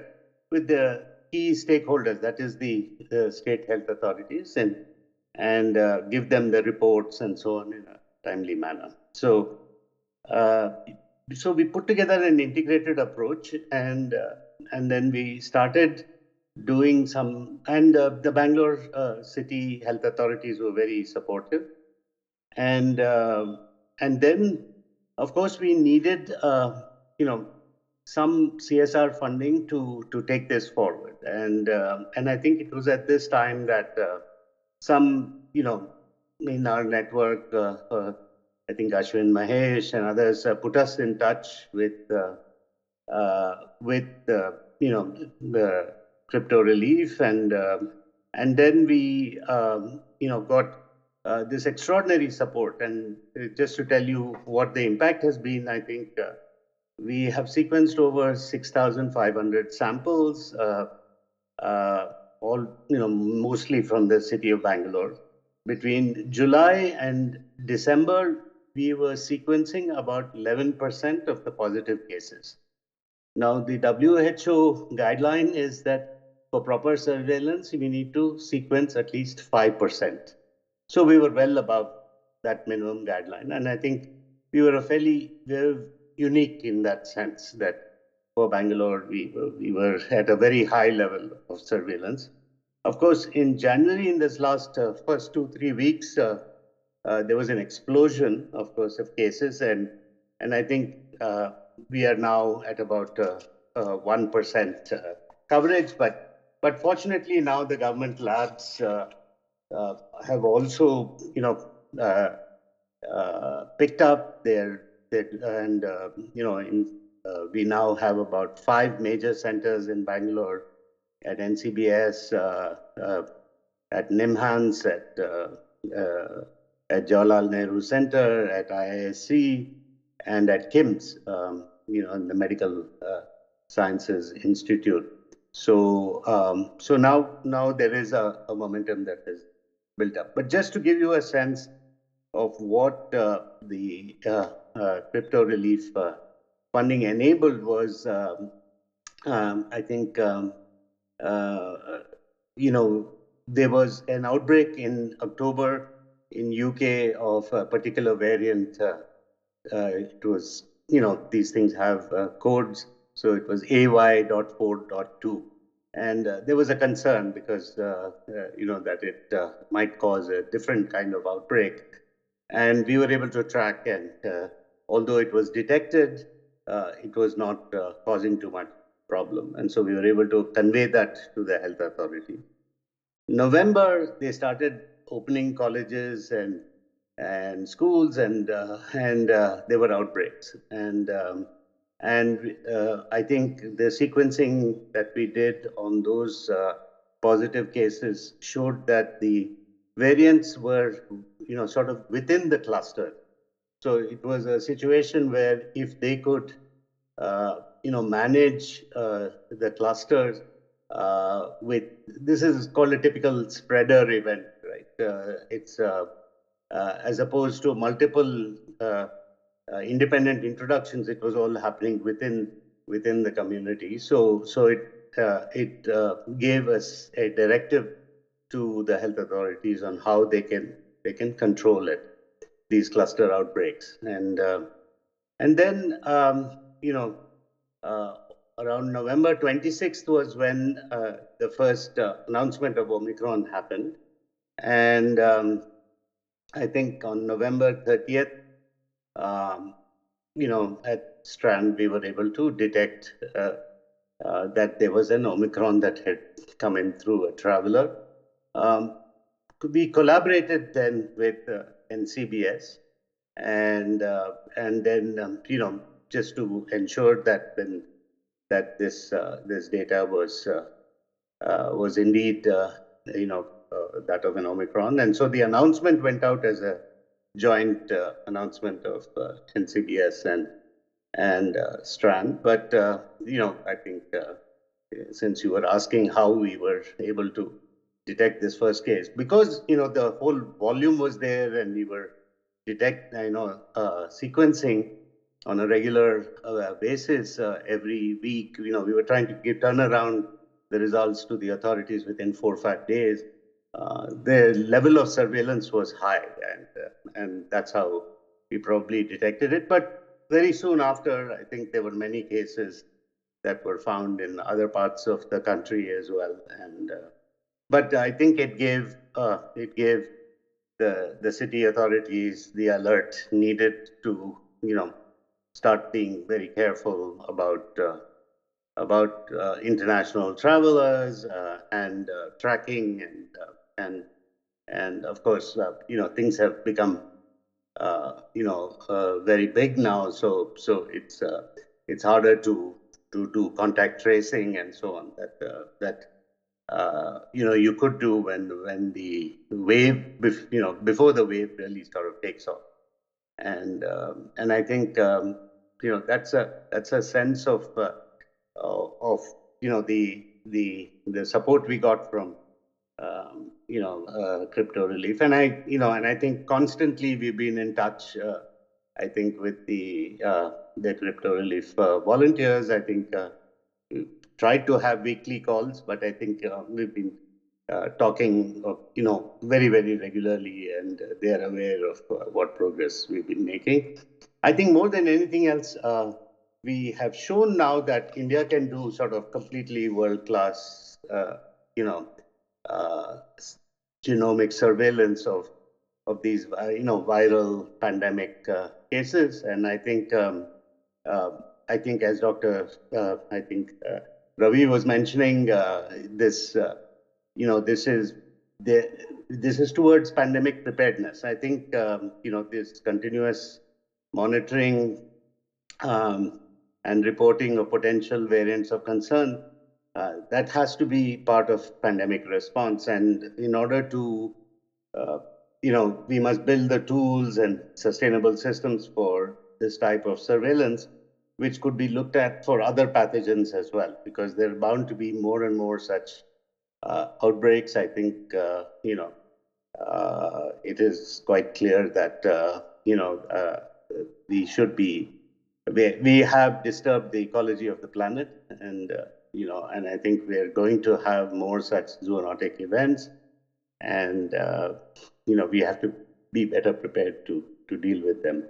with the key stakeholders, that is the, state health authorities, and, and uh, give them the reports and so on in a timely manner. So, uh, so we put together an integrated approach and uh, and then we started doing some, and uh, the Bangalore uh, city health authorities were very supportive. And uh, and then, of course, we needed, uh, you know, some CSR funding to to take this forward. And uh, and I think it was at this time that uh, some, you know, in our network, I think Ashwin Mahesh and others put us in touch with uh, with you know the crypto relief and uh, and then we um, you know got uh, this extraordinary support. And just to tell you what the impact has been i think uh, we have sequenced over 6500 samples uh, uh, all you know mostly from the city of bangalore. Between july and december we were sequencing about 11% of the positive cases. Now, the WHO guideline is that for proper surveillance, we need to sequence at least 5%. So we were well above that minimum guideline. And I think we were a fairly, we were unique in that sense that for Bangalore, we, we were at a very high level of surveillance. Of course, in January, in this last uh, first two, three weeks, uh, uh, there was an explosion, of course, of cases. And, and I think uh, we are now at about 1% uh, coverage. But, but fortunately, now the government labs have also, you know, picked up their, their and, you know, in uh, we now have about five major centers in Bangalore at NCBS, uh, uh, at NIMHANS, at, at Jawaharlal Nehru Center, at IISc, and at KIMS, um, you know, in the Medical Sciences Institute. So, um, so now, now there is a, a, momentum that is built up. But just to give you a sense of what uh, the uh, uh, crypto relief funding enabled was, um, um, I think, um, uh, you know, there was an outbreak in October in UK of a particular variant. Uh, uh, it was, you know, these things have uh, codes. So it was AY.4.2. And uh, there was a concern because, uh, you know, that it might cause a different kind of outbreak. And we were able to track and although it was detected, uh, it was not uh, causing too much problem. And so we were able to convey that to the health authority. November, they started opening colleges and and schools, and uh, and uh, there were outbreaks. And um, and uh, I think the sequencing that we did on those uh, positive cases showed that the variants were, you know, sort of within the cluster. So it was a situation where if they could, uh, you know, manage uh, the clusters uh, with this is called a typical spreader event, right? Uh, it's as opposed to multiple independent introductions, it was all happening within within the community. So so it it gave us a directive to the health authorities on how they can they can control it these cluster outbreaks. And uh, and then um, you know uh, around November 26th was when uh, the first uh, announcement of Omicron happened, and um, I think on November 30th, um, you know at Strand we were able to detect. Uh, uh, that there was an Omicron that had come in through a traveler. Um, we collaborated then with NCBS, and uh, and then um, you know just to ensure that when that this uh, this data was uh, uh was indeed uh, you know uh, that of an Omicron, and so the announcement went out as a joint announcement of NCBS and and Strand. But you know I think since you were asking how we were able to detect this first case because you know the whole volume was there and we were detect you know uh, sequencing on a regular uh, basis uh, every week you know we were trying to give turn around the results to the authorities within four or five days uh, the level of surveillance was high and uh, and that's how we probably detected it. But very soon after i think there were many cases that were found in other parts of the country as well. And uh, but I think it gave uh, it gave the the city authorities the alert needed to you know start being very careful about uh, about uh, international travelers uh, and uh, tracking and and and of course you know things have become uh, you know very big now. So so it's it's harder to to do contact tracing and so on that that uh, you know you could do when when the wave bef- you know before the wave really sort of takes off. And um, and i think um, you know that's a that's a sense of uh, of you know the the the support we got from um, you know uh, crypto relief and i you know and i think constantly we've been in touch uh, i think with the uh, the crypto relief uh, volunteers i think tried to have weekly calls, but I think uh, we've been uh, talking, of, you know, very, very regularly, and uh, they are aware of uh, what progress we've been making. I think more than anything else, uh, we have shown now that India can do sort of completely world class, uh, you know, uh, genomic surveillance of of these, uh, you know, viral pandemic uh, cases. And I think, um, uh, I think as Dr. I think Ravi was mentioning, this, you know, this is the, this is towards pandemic preparedness. I think, um, you know, this continuous monitoring um, and reporting of potential variants of concern, uh, that has to be part of pandemic response. And in order to, uh, you know, we must build the tools and sustainable systems for this type of surveillance, which could be looked at for other pathogens as well, because there are bound to be more and more such uh, outbreaks. I think, uh, you know, uh, it is quite clear that, you know, we should be we, we have disturbed the ecology of the planet and uh, you know and i think we're going to have more such zoonotic events and uh, you know we have to be better prepared to to deal with them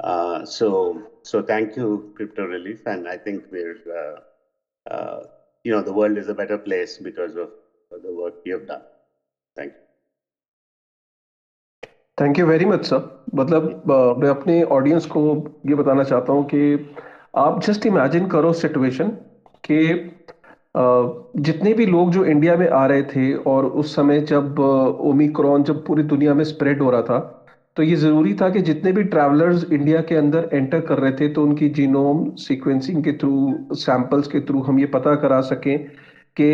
uh, so so thank you crypto relief and i think we're uh, uh, you know the world is a better place because of the work you have done thank you thank you very much sir मतलब मैं अपने audience को ये बताना चाहता हूँ कि आप जस्ट इमेजिन करो सिचुएशन कि जितने भी लोग जो इंडिया में आ रहे थे और उस समय जब ओमिक्रॉन जब पूरी दुनिया में स्प्रेड हो रहा था तो ये ज़रूरी था कि जितने भी ट्रैवलर्स इंडिया के अंदर एंटर कर रहे थे तो उनकी जीनोम सीक्वेंसिंग के थ्रू सैंपल्स के थ्रू हम ये पता करा सकें कि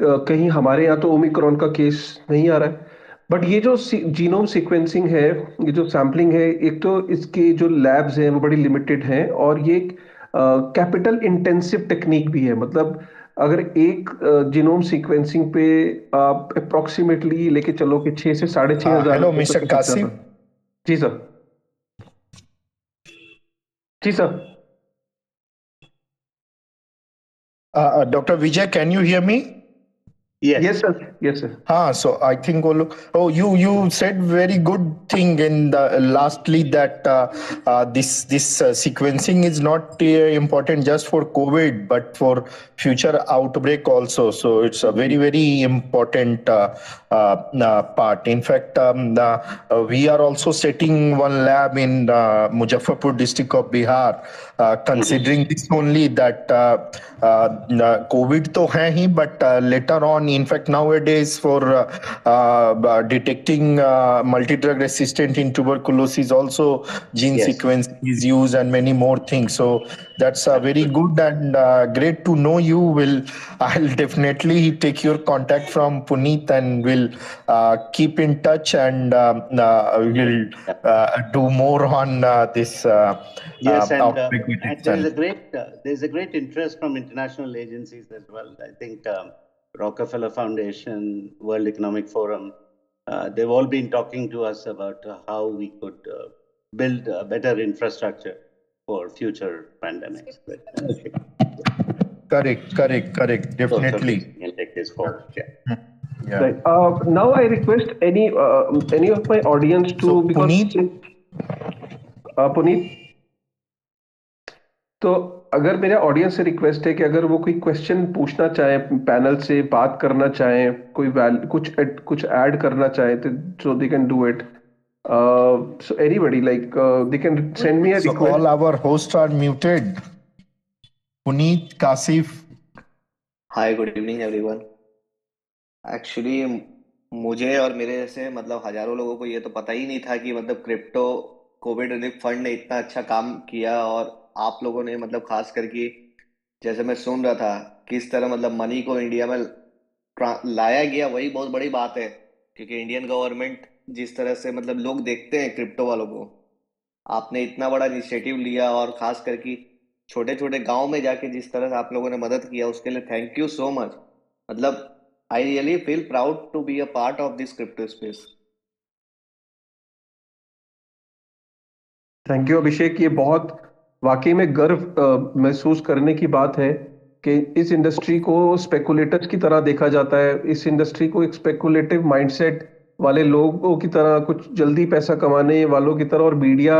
कहीं हमारे यहाँ तो ओमिक्रॉन का केस नहीं आ रहा है। बट ये जो जीनोम सीक्वेंसिंग है, ये जो सैम्पलिंग है, एक तो इसके जो लैब्स हैं, वो बड़ी लिमिटेड हैं और ये कैपिटल इंटेंसिव टेक्निक भी है। मतलब अगर एक जीनोम सीक्वेंसिंग पे आप अप्रोक्सीमेटली लेके चलो कि छह से साढ़े छह हज़ार hello mister Qasim. Ji sir. Ji sir. Doctor Vijay can you hear me Yes. Yes, sir. Yes, sir. Ah, so I think oh, you you said very good thing in the lastly that uh, uh, this this uh, sequencing is not uh, important just for COVID but for future outbreak also. So it's a very very important uh, uh, part. In fact, um, we are also setting one lab in Muzaffarpur district of Bihar, considering this only that COVID to hai hi, but later on in fact, nowadays for uh, uh, detecting uh, multi-drug resistant in tuberculosis, also gene yes. sequence is used and many more things. So that's very good and great to know you. Will I'll definitely take your contact from Puneet and we'll keep in touch and um, will do more on this. yes, and, and there's a great there's a great interest from international agencies as well. I think. Um, Rockefeller Foundation, World Economic Forum, uh, they've all been talking to us about uh, how we could uh, build a better infrastructure for future pandemics. But, correct, correct, correct. Definitely. So, take this forward. Yeah. Hmm. Yeah. Right. Uh, now I request any uh, any of my audience to so, because Puneet, uh, Puneet. तो अगर मेरे audience से request है कि अगर वो कोई question पूछना चाहे पैनल से बात करना चाहे कोई कुछ कुछ ऐड करना चाहे तो so they can do it so anybody like uh, they can send me a so request. all our hosts are muted. Puneet kasif. Hi good evening everyone. Actually मुझे और मेरे जैसे मतलब हज़ारों लोगों को ये तो पता ही नहीं था कि मतलब क्रिप्टो कोविड रिलीफ फंड ने इतना अच्छा काम किया और आप लोगों ने मतलब खास करके जैसे मैं सुन रहा था किस तरह मतलब मनी को इंडिया में लाया गया वही बहुत बड़ी बात है क्योंकि इंडियन गवर्नमेंट जिस तरह से मतलब लोग देखते हैं क्रिप्टो वालों को। आपने इतना बड़ा इनिशिएटिव लिया और खास करके छोटे छोटे गाँव में जाके जिस तरह से आप लोगों ने मदद किया, उसके लिए थैंक यू सो मच मतलब I really feel proud to be a part of this crypto space thank you Abhishek ये बहुत वाकई में गर्व महसूस करने की बात है कि इस इंडस्ट्री को स्पेकुलेटर्स की तरह देखा जाता है। इस इंडस्ट्री को एक स्पेकुलेटिव माइंडसेट वाले लोगों की तरह कुछ जल्दी पैसा कमाने वालों की तरह और मीडिया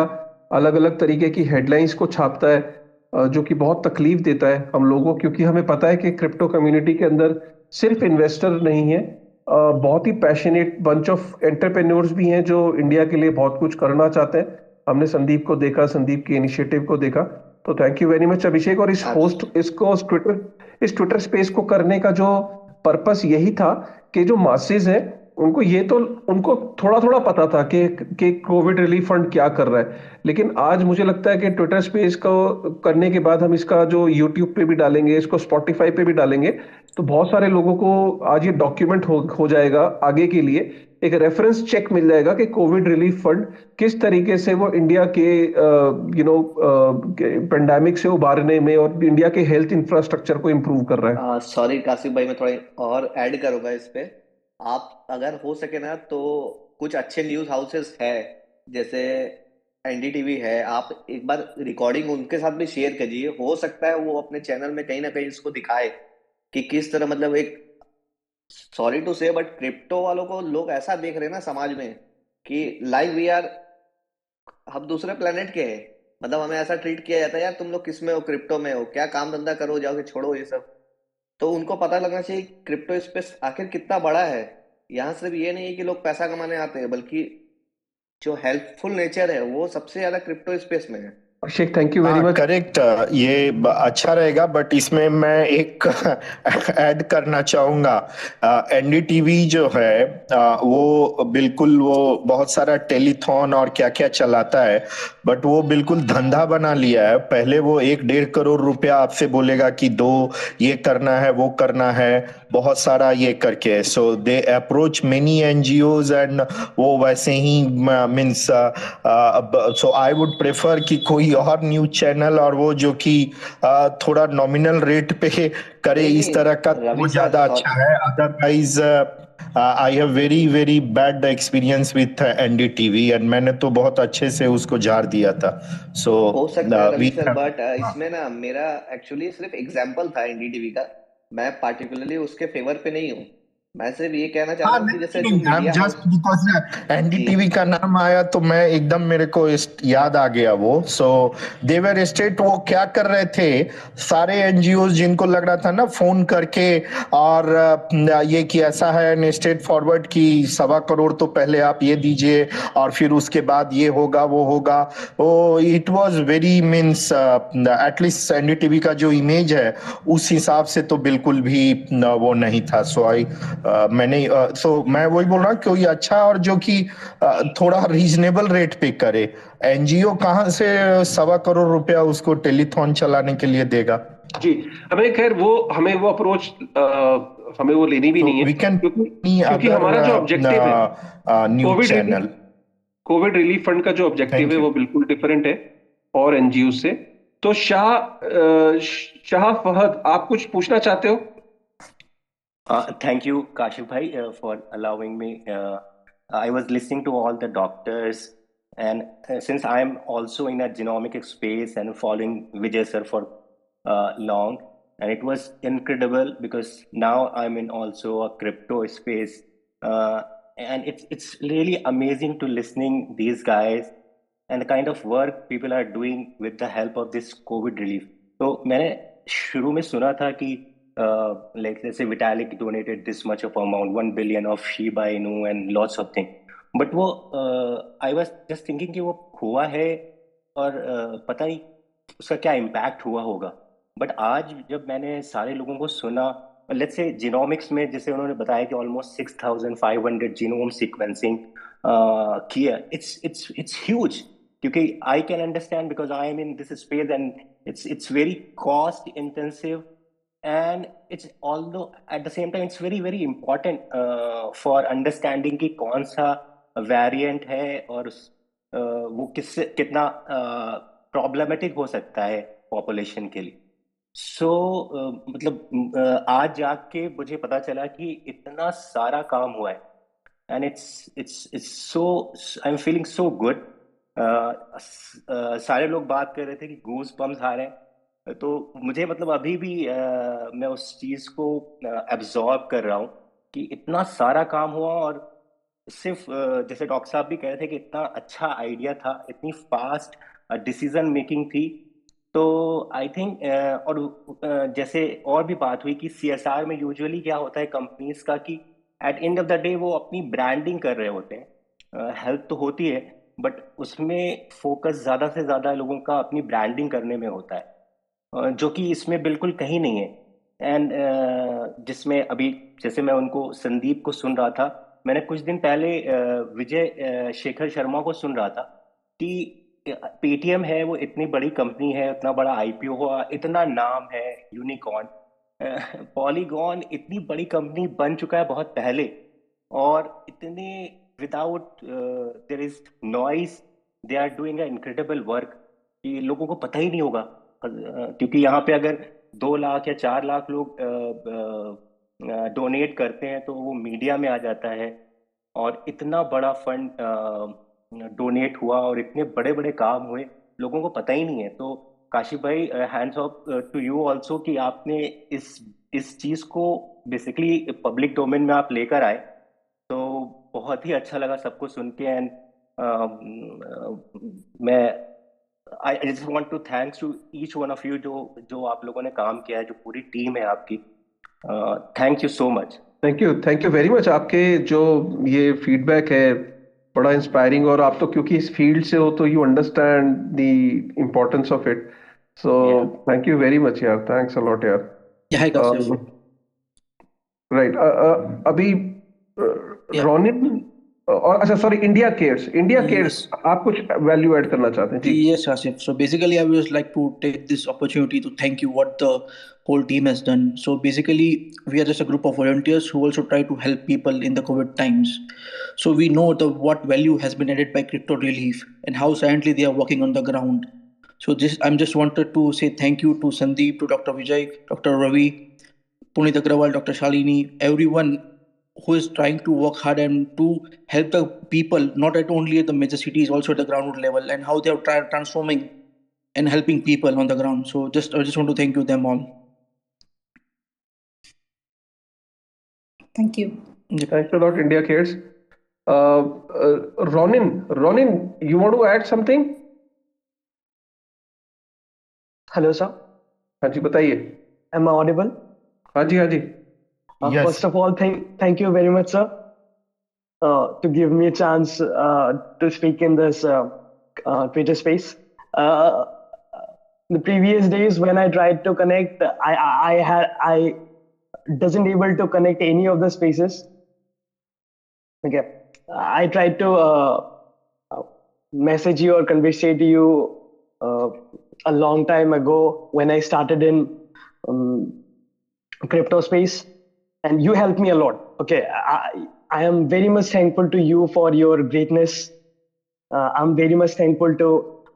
अलग अलग तरीके की हेडलाइंस को छापता है जो कि बहुत तकलीफ़ देता है हम लोगों क्योंकि हमें पता है कि क्रिप्टो कम्युनिटी के अंदर सिर्फ़ इन्वेस्टर नहीं है बहुत ही पैशनेट बंच ऑफ़ एंटरप्रेन्योर्स भी हैं जो इंडिया के लिए बहुत कुछ करना चाहते हैं। हमने संदीप को देखा संदीप के इनिशिएटिव को देखा तो thank you very much Abhishek और इस होस्ट इसको ट्विटर इस ट्विटर स्पेस को करने का जो पर्पस यही था कि जो मासेज है उनको ये तो उनको थोड़ा थोड़ा पता था कि कि कोविड रिलीफ फंड क्या कर रहा है। लेकिन आज मुझे लगता है कि ट्विटर स्पेस को करने के बाद हम इसका जो यूट्यूब पे भी डालेंगे इसको स्पॉटिफाई पे भी डालेंगे तो बहुत सारे लोगों को आज ये डॉक्यूमेंट हो, हो जाएगा आगे के लिए। एक रेफरेंस चेक मिल जाएगा कि कोविड रिलीफ फंड किस तरीके से वो इंडिया के यू नो पेंडेमिक से उबारने में और इंडिया के हेल्थ इंफ्रास्ट्रक्चर को इम्प्रूव कर रहा है। सॉरी कासिफ भाई मैं थोड़ा और ऐड करूँगा इस पे। आप अगर हो सके ना तो कुछ अच्छे न्यूज़ हाउसेस है, जैसे एनडीटीवी है, आप एक बार रिकॉर्डिंग उनके साथ भी शेयर कीजिए हो सकता है वो अपने चैनल में कहीं ना कहीं इसको दिखाए कि किस तरह मतलब एक sorry to say but crypto वालों को लोग ऐसा देख रहे हैं ना समाज में कि लाइक वी आर हम दूसरे प्लेनेट के हैं। मतलब हमें ऐसा ट्रीट किया जाता है, यार तुम लोग किसमें हो? क्रिप्टो में हो? क्या काम धंधा करो? जाओगे छोड़ो ये सब। तो उनको पता लगना चाहिए क्रिप्टो स्पेस आखिर कितना बड़ा है। यहाँ सिर्फ़ ये नहीं है कि लोग पैसा कमाने आते हैं, बल्कि जो हेल्पफुल नेचर है, वो सबसे ज़्यादा क्रिप्टो स्पेस में है। Abhishek thank you very much correct ये अच्छा रहेगा बट इसमें मैं एक ऐड करना चाहूँगा। एनडीटीवी uh, जो है uh, वो बिल्कुल वो बहुत सारा टेलीथॉन और क्या क्या चलाता है बट वो बिल्कुल धंधा बना लिया है। पहले वो एक डेढ़ करोड़ रुपया आपसे बोलेगा कि दो ये करना है वो करना है बहुत सारा ये करके so they approach many NGOs and वो वैसे ही means so I would prefer कि कोई और न्यूज़ चैनल और वो जो कि थोड़ा नॉमिनल रेट पे करे इस तरह का वो ज़्यादा अच्छा है। Otherwise I have very very bad experience with NDTV and मैंने तो बहुत अच्छे से उसको जार दिया था। सो so, हो है बट uh, इसमें ना मेरा एक्चुअली सिर्फ़ एग्जांपल था एनडीटीवी का। मैं पार्टिकुलरली उसके फेवर पे नहीं हूँ। मैं सिर्फ़ ये कहना चाहता हूँ जैसे जस्ट बिकॉज़ एनडीटीवी का नाम आया तो मैं एकदम मेरे को याद आ गया वो। सो देवर स्टेट वो क्या कर रहे थे? सारे एनजीओ जिनको लग रहा था ना फ़ोन करके और ये कि ऐसा है स्टेट फॉरवर्ड की सवा करोड़ तो पहले आप ये दीजिए और फिर उसके बाद ये होगा वो होगा। वो it was very means at least NDTV का जो इमेज है उस हिसाब से तो बिल्कुल भी वो नहीं था। सो आई मैंने सो मैं वही बोल रहा हूँ कोई अच्छा और जो कि थोड़ा रीजनेबल रेट पे करे। एनजीओ कहाँ से सवा करोड़ रुपया उसको टेलीथॉन चलाने के लिए देगा? जी हमें खैर वो हमें वो अप्रोच हमें वो लेनी भी so, नहीं है क्योंकि, क्योंकि हमारा जो ऑब्जेक्टिव है covid channel covid relief fund का जो ऑब्जेक्टिव है वो बिल्कुल डिफरेंट है और एनजीओ से। तो शाह शाह फहद आप कुछ पूछना चाहते हो? Uh, thank you, Kashif Bhai, uh, for allowing me. Uh, I was listening to all the doctors, and uh, since I'm also in a genomic space and following Vijay sir for uh, long, and it was incredible because now I'm in also a crypto space, uh, and it's it's really amazing to listening these guys and the kind of work people are doing with the help of this COVID relief. So मैंने शुरू में सुना था कि Uh, like let's say Vitalik donated this much of amount, one billion of Shiba Inu and lots of things. But वो I was just thinking वो हुआ है और uh, पता नहीं उसका क्या इम्पैक्ट हुआ होगा। बट आज जब मैंने सारे लोगों को सुना लेट्स से जीनोमिक्स में जैसे उन्होंने बताया कि almost six thousand five hundred genome sequencing किया इट्स इट्स इट्स ह्यूज क्योंकि I can understand because I am in this space and it's it's very cost intensive and it's all though at the same time it's very very uh, for understanding कि कौन सा variant है और uh, वो किस कितना problematic uh, हो सकता है पॉपुलेशन के लिए। सो so, uh, मतलब uh, आज जाके मुझे पता चला कि इतना सारा काम हुआ है। And it's it's it's so I am feeling so good सारे लोग बात कर रहे थे कि गूज पम्स आ रहे हैं। तो मुझे मतलब अभी भी आ, मैं उस चीज़ को एब्जॉर्ब कर रहा हूँ कि इतना सारा काम हुआ और सिर्फ़ जैसे डॉक्टर साहब भी कह रहे थे कि इतना अच्छा आइडिया था इतनी फास्ट डिसीज़न मेकिंग थी। तो आई थिंक और जैसे और भी बात हुई कि सीएसआर में यूजुअली क्या होता है कंपनीज़ का कि at end of the day वो अपनी ब्रांडिंग कर रहे होते हैं। हेल्प तो होती है बट उसमें फोकस ज़्यादा से ज़्यादा लोगों का अपनी ब्रांडिंग करने में होता है। जो कि इसमें बिल्कुल कहीं नहीं है। एंड uh, जिसमें अभी जैसे मैं उनको संदीप को सुन रहा था मैंने कुछ दिन पहले uh, विजय uh, शेखर शर्मा को सुन रहा था कि पेटीएम है वो इतनी बड़ी कंपनी है इतना बड़ा आईपीओ हुआ इतना नाम है यूनिकॉर्न पॉलीगॉन इतनी बड़ी कंपनी बन चुका है बहुत पहले। और इतने without there is noise they are doing incredible work कि लोगों को पता ही नहीं होगा। क्योंकि यहाँ पे अगर दो लाख या चार लाख लोग डोनेट करते हैं तो वो मीडिया में आ जाता है और इतना बड़ा फंड डोनेट हुआ और इतने बड़े बड़े काम हुए, लोगों को पता ही नहीं है। तो काशिफ भाई hands off to you also कि आपने इस इस चीज़ को बेसिकली पब्लिक डोमेन में आप लेकर आए तो बहुत ही अच्छा लगा सबको सुन के एंड मैं I just want to thanks to each one of you जो जो आप लोगों ने काम किया है जो पूरी टीम है आपकी। Thank you so much thank you thank you very much आपके जो ये फीडबैक है बड़ा इंस्पायरिंग और आप तो क्योंकि इस फ़ील्ड से हो तो you understand the importance of it so thank you very much यार. थैंक्स अ लॉट यार. राइट अभी रोनिन और अच्छा sorry India cares India cares आप कुछ वैल्यू ऐड करना चाहते हैं जी yes Asif so basically I would like to take this opportunity to thank you what the whole team has done so basically we are just a group of volunteers who also try to help people in the covid times so we know the what value has been added by crypto relief and how silently they are working on the ground so this i'm just wanted to say thank you to sandeep to dr vijay dr ravi punit agrawal dr shalini everyone who is trying to work hard and to help the people not at only at the major cities also at the ground level and how they are tra- transforming and helping people on the ground so just i just want to thank you them all thank you thanks a lot india cares uh, uh, ronin ronin you want to add something hello sir हाँ जी बताइए M I audible हाँ जी हाँ जी uh, yes. First of all, thank thank you very much, sir, uh, to give me a chance uh, to speak in this uh, uh, Twitter space. Uh, the previous days when I tried to connect, I I, I had I doesn't able to connect any of the spaces. Okay, I tried to message you or conversate you a long time ago when I started in um, crypto space and you helped me a lot okay i i am very much thankful to you for your greatness uh, i'm very much thankful to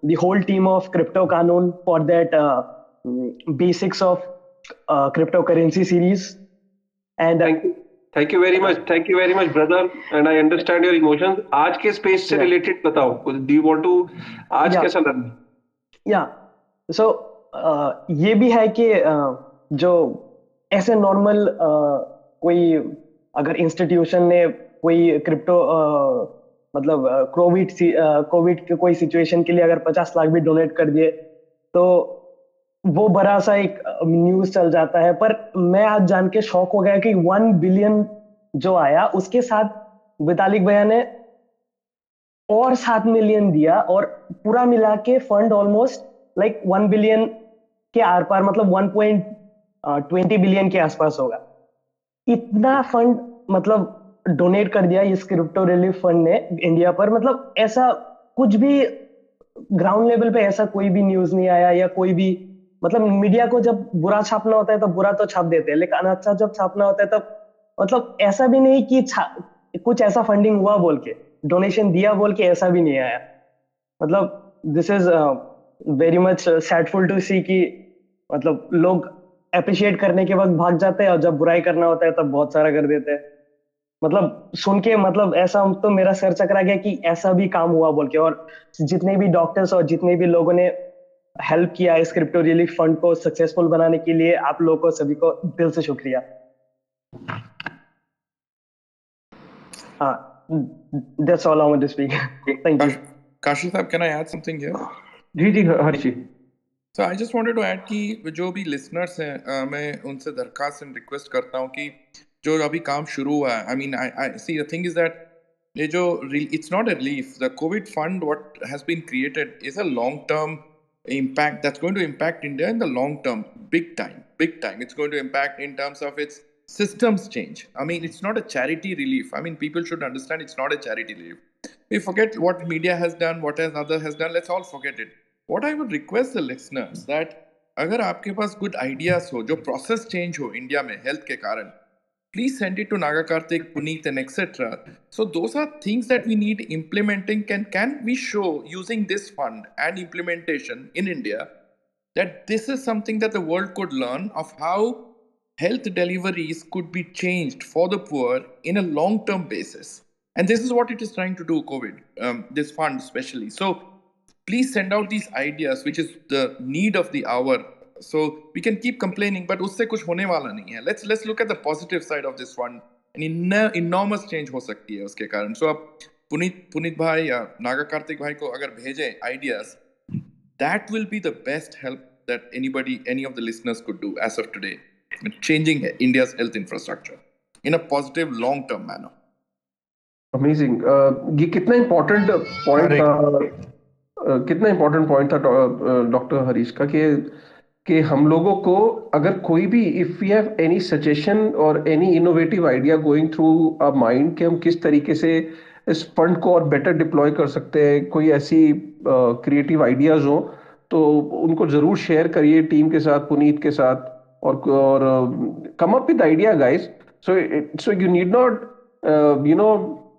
the whole team of crypto Kanun for that uh, basics of uh, cryptocurrency series and thank you thank you very much thank you very much brother and i understand your emotions आज के space से related बताओ do you want to आज yeah. कैसा लगा yeah so uh, ये भी है कि uh, जो ऐसे नॉर्मल uh, कोई अगर इंस्टीट्यूशन ने कोई क्रिप्टो मतलब कोविड कोविड के कोई सिचुएशन के लिए अगर पचास लाख भी डोनेट कर दिए तो वो बड़ा सा एक न्यूज़ चल जाता है। पर मैं आज जान के शौक हो गया कि वन बिलियन जो आया, उसके साथ वितालिक भैया ने और सात मिलियन दिया और पूरा मिला के fund almost like one billion के आर पार मतलब वन पॉइंट ट्वेंटी बिलियन के आसपास होगा। इतना फंड मतलब डोनेट कर दिया इस क्रिप्टो रिलीफ फंड ने इंडिया पर। मतलब ऐसा कुछ भी ग्राउंड लेवल पे ऐसा कोई भी न्यूज़ नहीं आया या कोई भी मतलब मीडिया को जब बुरा छापना होता है तो बुरा तो छाप देते हैं, लेकिन अच्छा जब छापना होता है तब मतलब ऐसा भी नहीं कि कुछ ऐसा फंडिंग हुआ बोल के, डोनेशन दिया बोल के ऐसा भी नहीं आया। मतलब this is very much sadful to see कि मतलब लोग अप्रिशिएट करने के वक्त भाग जाते हैं और जब बुराई करना होता है तब बहुत सारा कर देते हैं मतलब सुन के मतलब ऐसा तो मेरा सर चकरा गया कि ऐसा भी काम हुआ बोल के और जितने भी डॉक्टर्स और जितने भी लोगों ने हेल्प किया इस क्रिप्टो रिलीफ फंड को सक्सेसफुल बनाने के लिए आप लोगों को सभी को दिल से शुक्रिया हाँ that's all I want to speak. Thank you. Kashi Saab, can I add something here? जी जी Harshi So I just wanted to add कि जो भी listeners हैं uh, मैं उनसे दरखास्त एंड रिक्वेस्ट करता हूँ कि जो अभी काम शुरू हुआ है I mean I I see the thing is that ये जो it's not a relief the Covid fund what has been created is a long term impact that's going to impact India in the long term, big time, big time. It's going to impact in terms of its systems change. I mean, it's not a charity relief. I mean, people should understand it's not a charity relief. We forget what media has done, what has other has done. Let's all forget it. What I would request the listeners that अगर आपके पास good ideas हो जो process change हो India में health के कारण please send it to Naga Karthik, Puneet, and etc. So those are things that we need implementing. Can can we show using this fund and implementation in India that this is something that the world could learn of how health deliveries could be changed for the poor in a long-term basis. And this is what it is trying to do, COVID, um, this fund especially. So please send out these ideas, which is the need of the hour so we can keep complaining but उससे कुछ होने वाला नहीं है let's let's look at the positive side of this one an enormous change हो सकती है उसके कारण so अब पुनीत पुनीत भाई या नागा कार्तिक भाई को अगर भेजें ideas that will be the best help that anybody any of the listeners could do as of today changing India's health infrastructure in a positive long term manner amazing uh, ये कितना important point था uh, कितना important point था doctor Harish का कि कि हम लोगों को अगर कोई भी if you have any suggestion और any innovative idea going through a mind कि हम किस तरीके से इस फंड को और बेटर डिप्लॉय कर सकते हैं कोई ऐसी क्रिएटिव uh, आइडियाज़ हो तो उनको ज़रूर शेयर करिए टीम के साथ पुनीत के साथ और और come up with idea guys so so you need not you know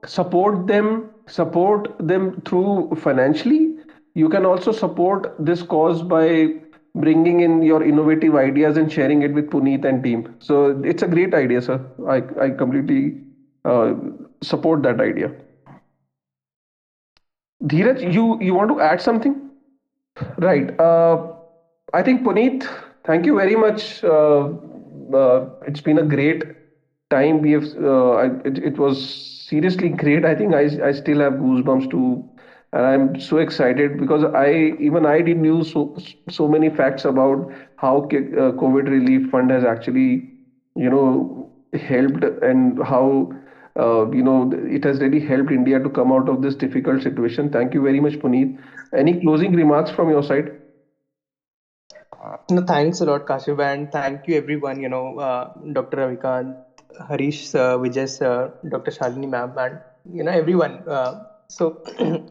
support them support them through financially you can also support this cause by bringing in your innovative ideas and sharing it with Puneet and team. So it's a great idea, sir. I, I completely uh, support that idea. Dheeraj, you, you want to add something? Right. Uh, I think Puneet, thank you very much. Uh, uh it's been a great time. We have. Uh, it, it was seriously great. I think I, I still have goosebumps to and I'm so excited because I even I didn't know so so many facts about how uh, COVID relief fund has actually you know helped and how uh, you know it has really helped India to come out of this difficult situation. Thank you very much, Puneet. Any closing remarks from your side? No, thanks a lot, Kashif, and thank you everyone. You know, uh, Dr. Ravikant, Harish, sir, Vijay, Dr. Shalini, ma'am, and you know everyone. Uh, so,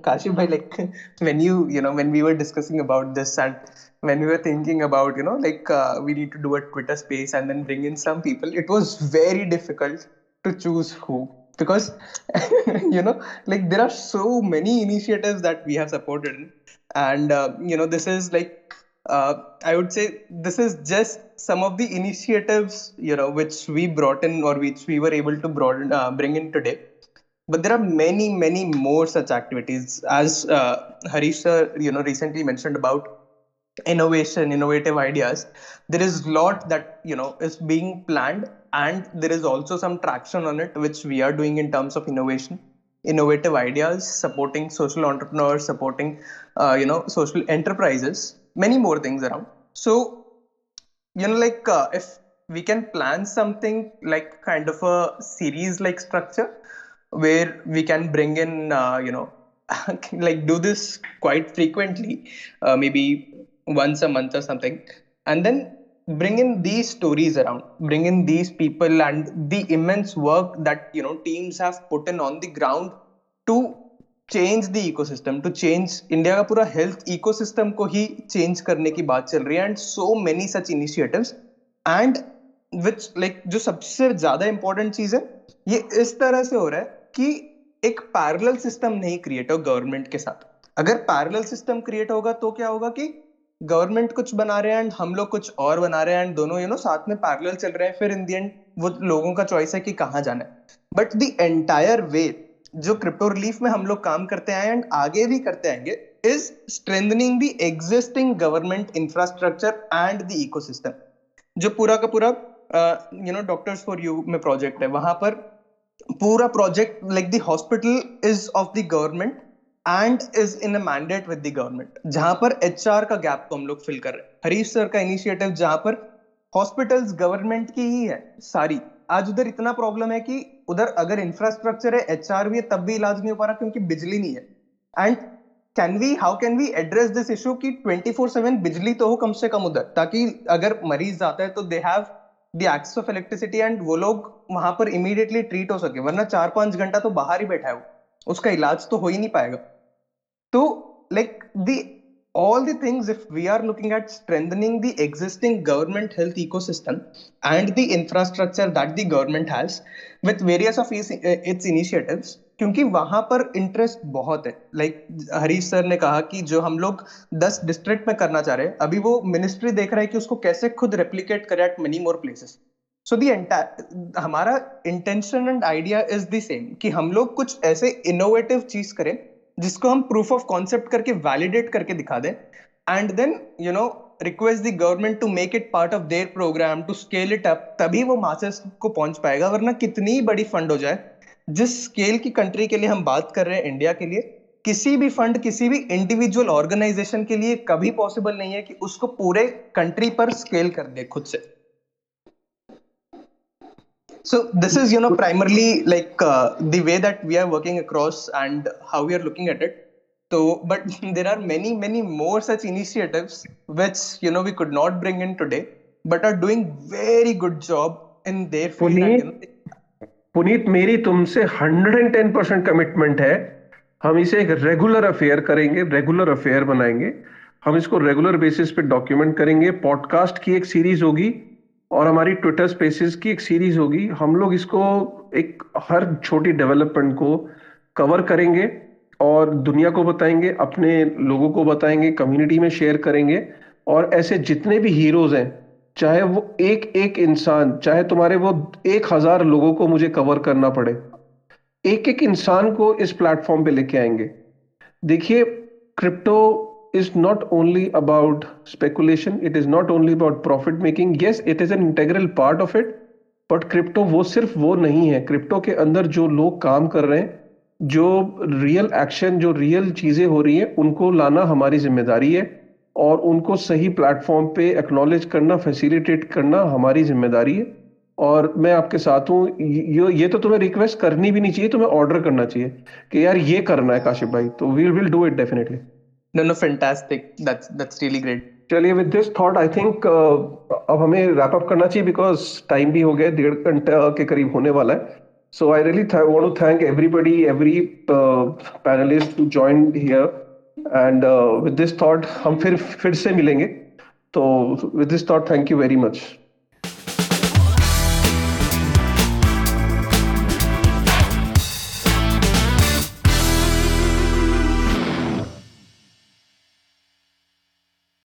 Kashif bhai, like when you, you know, when we were discussing about this and when we were thinking about, you know, like uh, we need to do a Twitter space and then bring in some people, it was very difficult to choose who because, you know, like there are so many initiatives that we have supported. And, uh, you know, this is like, uh, I would say this is just some of the initiatives, you know, which we brought in or which we were able to broaden, uh, bring in today but there are many many more such activities. As uh, harish sir you know recently mentioned about innovation innovative ideas there is lot that you know is being planned and there is also some traction on it which we are doing in terms of innovation innovative ideas supporting social entrepreneurs supporting uh, you know social enterprises many more things around. So you know like uh, if we can plan something like kind of a series like structure where we can bring in uh, you know like do this quite frequently uh, maybe once a month or something and then bring in these stories around bring in these people and the immense work that you know teams have put in on the ground to change the ecosystem to change india ka pura health ecosystem ko hi change karne ki baat chal rahi hai and so many such initiatives and which like जो सबसे ज्यादा important चीज है ये इस तरह से हो रहा है कि एक पैरेलल सिस्टम नहीं क्रिएट हो गवर्नमेंट के साथ। अगर पैरेलल सिस्टम क्रिएट होगा तो क्या होगा कि गवर्नमेंट कुछ बना रहे हैं एंड हम लोग कुछ और बना रहे हैं एंड दोनों यू नो साथ में पैरेलल चल रहे हैं, फिर इन दी एंड वो लोगों का चॉइस है कि कहाँ जाना है। बट द एंटायर वे जो क्रिप्टो रिलीफ में हम लोग काम करते आए एंड आगे भी करते आएँगे is strengthening the existing government infrastructure and the ecosystem जो पूरा का पूरा you know doctors for you में प्रोजेक्ट है, वहाँ पर पूरा project like the hospital is of the government and is in a mandate with the government जहाँ पर एचआर का गैप को हम लोग फिल कर रहे हैं। हरीश सर का इनिशिएटिव जहाँ पर हॉस्पिटल्स गवर्नमेंट की ही है, सारी। आज उधर इतना प्रॉब्लम है कि उधर अगर इंफ्रास्ट्रक्चर है एचआर भी है, तब भी इलाज नहीं हो पा रहा क्योंकि बिजली नहीं है। And can we how can we address this issue की 24/7 बिजली तो हो कम से कम उधर, ताकि अगर मरीज़ जाता है तो दे हैव इलेक्ट्रिसिटी एंड वो लोग वहाँ पर इमीडिएटली ट्रीट हो सके, वरना चार पाँच घंटा तो बाहर ही बैठा है वो। उसका इलाज तो हो ही नहीं पाएगा। तो like the all the things if we are looking at strengthening the existing government health ecosystem and the infrastructure that the government has with various of its initiatives क्योंकि वहाँ पर इंटरेस्ट बहुत है। लाइक like, हरीश सर ने कहा कि जो हम लोग 10 डिस्ट्रिक्ट में करना चाह रहे हैं अभी वो मिनिस्ट्री देख रहा है कि उसको कैसे खुद रेप्लीकेट करे at many more places so the हमारा intention and idea is the same कि हम लोग कुछ ऐसे इनोवेटिव चीज़ करें जिसको हम प्रूफ ऑफ़ कॉन्सेप्ट करके वैलिडेट करके दिखा दें। And then you know request the government to make it part of their program to scale it up तभी वो मासेस को पहुँच पाएगा वरना कितनी बड़ी फंड हो जाए। जिस स्केल की कंट्री के लिए हम बात कर रहे हैं इंडिया के लिए किसी भी फंड किसी भी इंडिविजुअल ऑर्गेनाइजेशन के लिए कभी पॉसिबल नहीं है कि उसको पूरे कंट्री पर स्केल कर दे खुद से। So this is you know primarily like the way that we are working across and how we are looking at it तो but there are many many more such initiative which you know we could not bring in today but are doing very good job in their field Puneet, मेरी तुमसे 110 percent commitment है। हम इसे एक regular affair करेंगे regular affair बनाएँगे। हम इसको रेगुलर बेसिस पे डॉक्यूमेंट करेंगे। पॉडकास्ट की एक सीरीज़ होगी और हमारी ट्विटर स्पेसिस की एक सीरीज़ होगी। हम लोग इसको एक हर छोटी डेवलपमेंट को कवर करेंगे और दुनिया को बताएँगे, अपने लोगों को बताएँगे कम्युनिटी में शेयर करेंगे और ऐसे जितने भी हीरोज हैं चाहे वो एक एक इंसान, चाहे तुम्हारे वो एक हज़ार लोगों को मुझे कवर करना पड़े। एक एक इंसान को इस प्लेटफॉर्म पे लेके आएँगे। देखिए crypto is not only about speculation it is not only about profit making yes it is an integral part of it but crypto वो सिर्फ़ वो नहीं है। क्रिप्टो के अंदर जो लोग काम कर रहे हैं, जो रियल एक्शन जो रियल चीज़ें हो रही है, उनको लाना हमारी ज़िम्मेदारी है। और उनको सही प्लेटफॉर्म पे एक्नॉलेज करना फैसिलिटेट करना हमारी ज़िम्मेदारी है। और मैं आपके साथ हूँ ये ये तो तुम्हें रिक्वेस्ट करनी भी नहीं चाहिए तुम्हें ऑर्डर करना चाहिए कि यार ये करना है काशिफ भाई तो we will do it definitely no no fantastic. That's that's really great. चलिए with this thought I think अब हमें रैप अप करना चाहिए बिकॉज़ टाइम भी हो गया डेढ़ घंटे के करीब होने वाला है। So I really want to thank everybody every panelist to join here and with this thought हम फिर फिर से मिलेंगे। तो with this thought thank you very much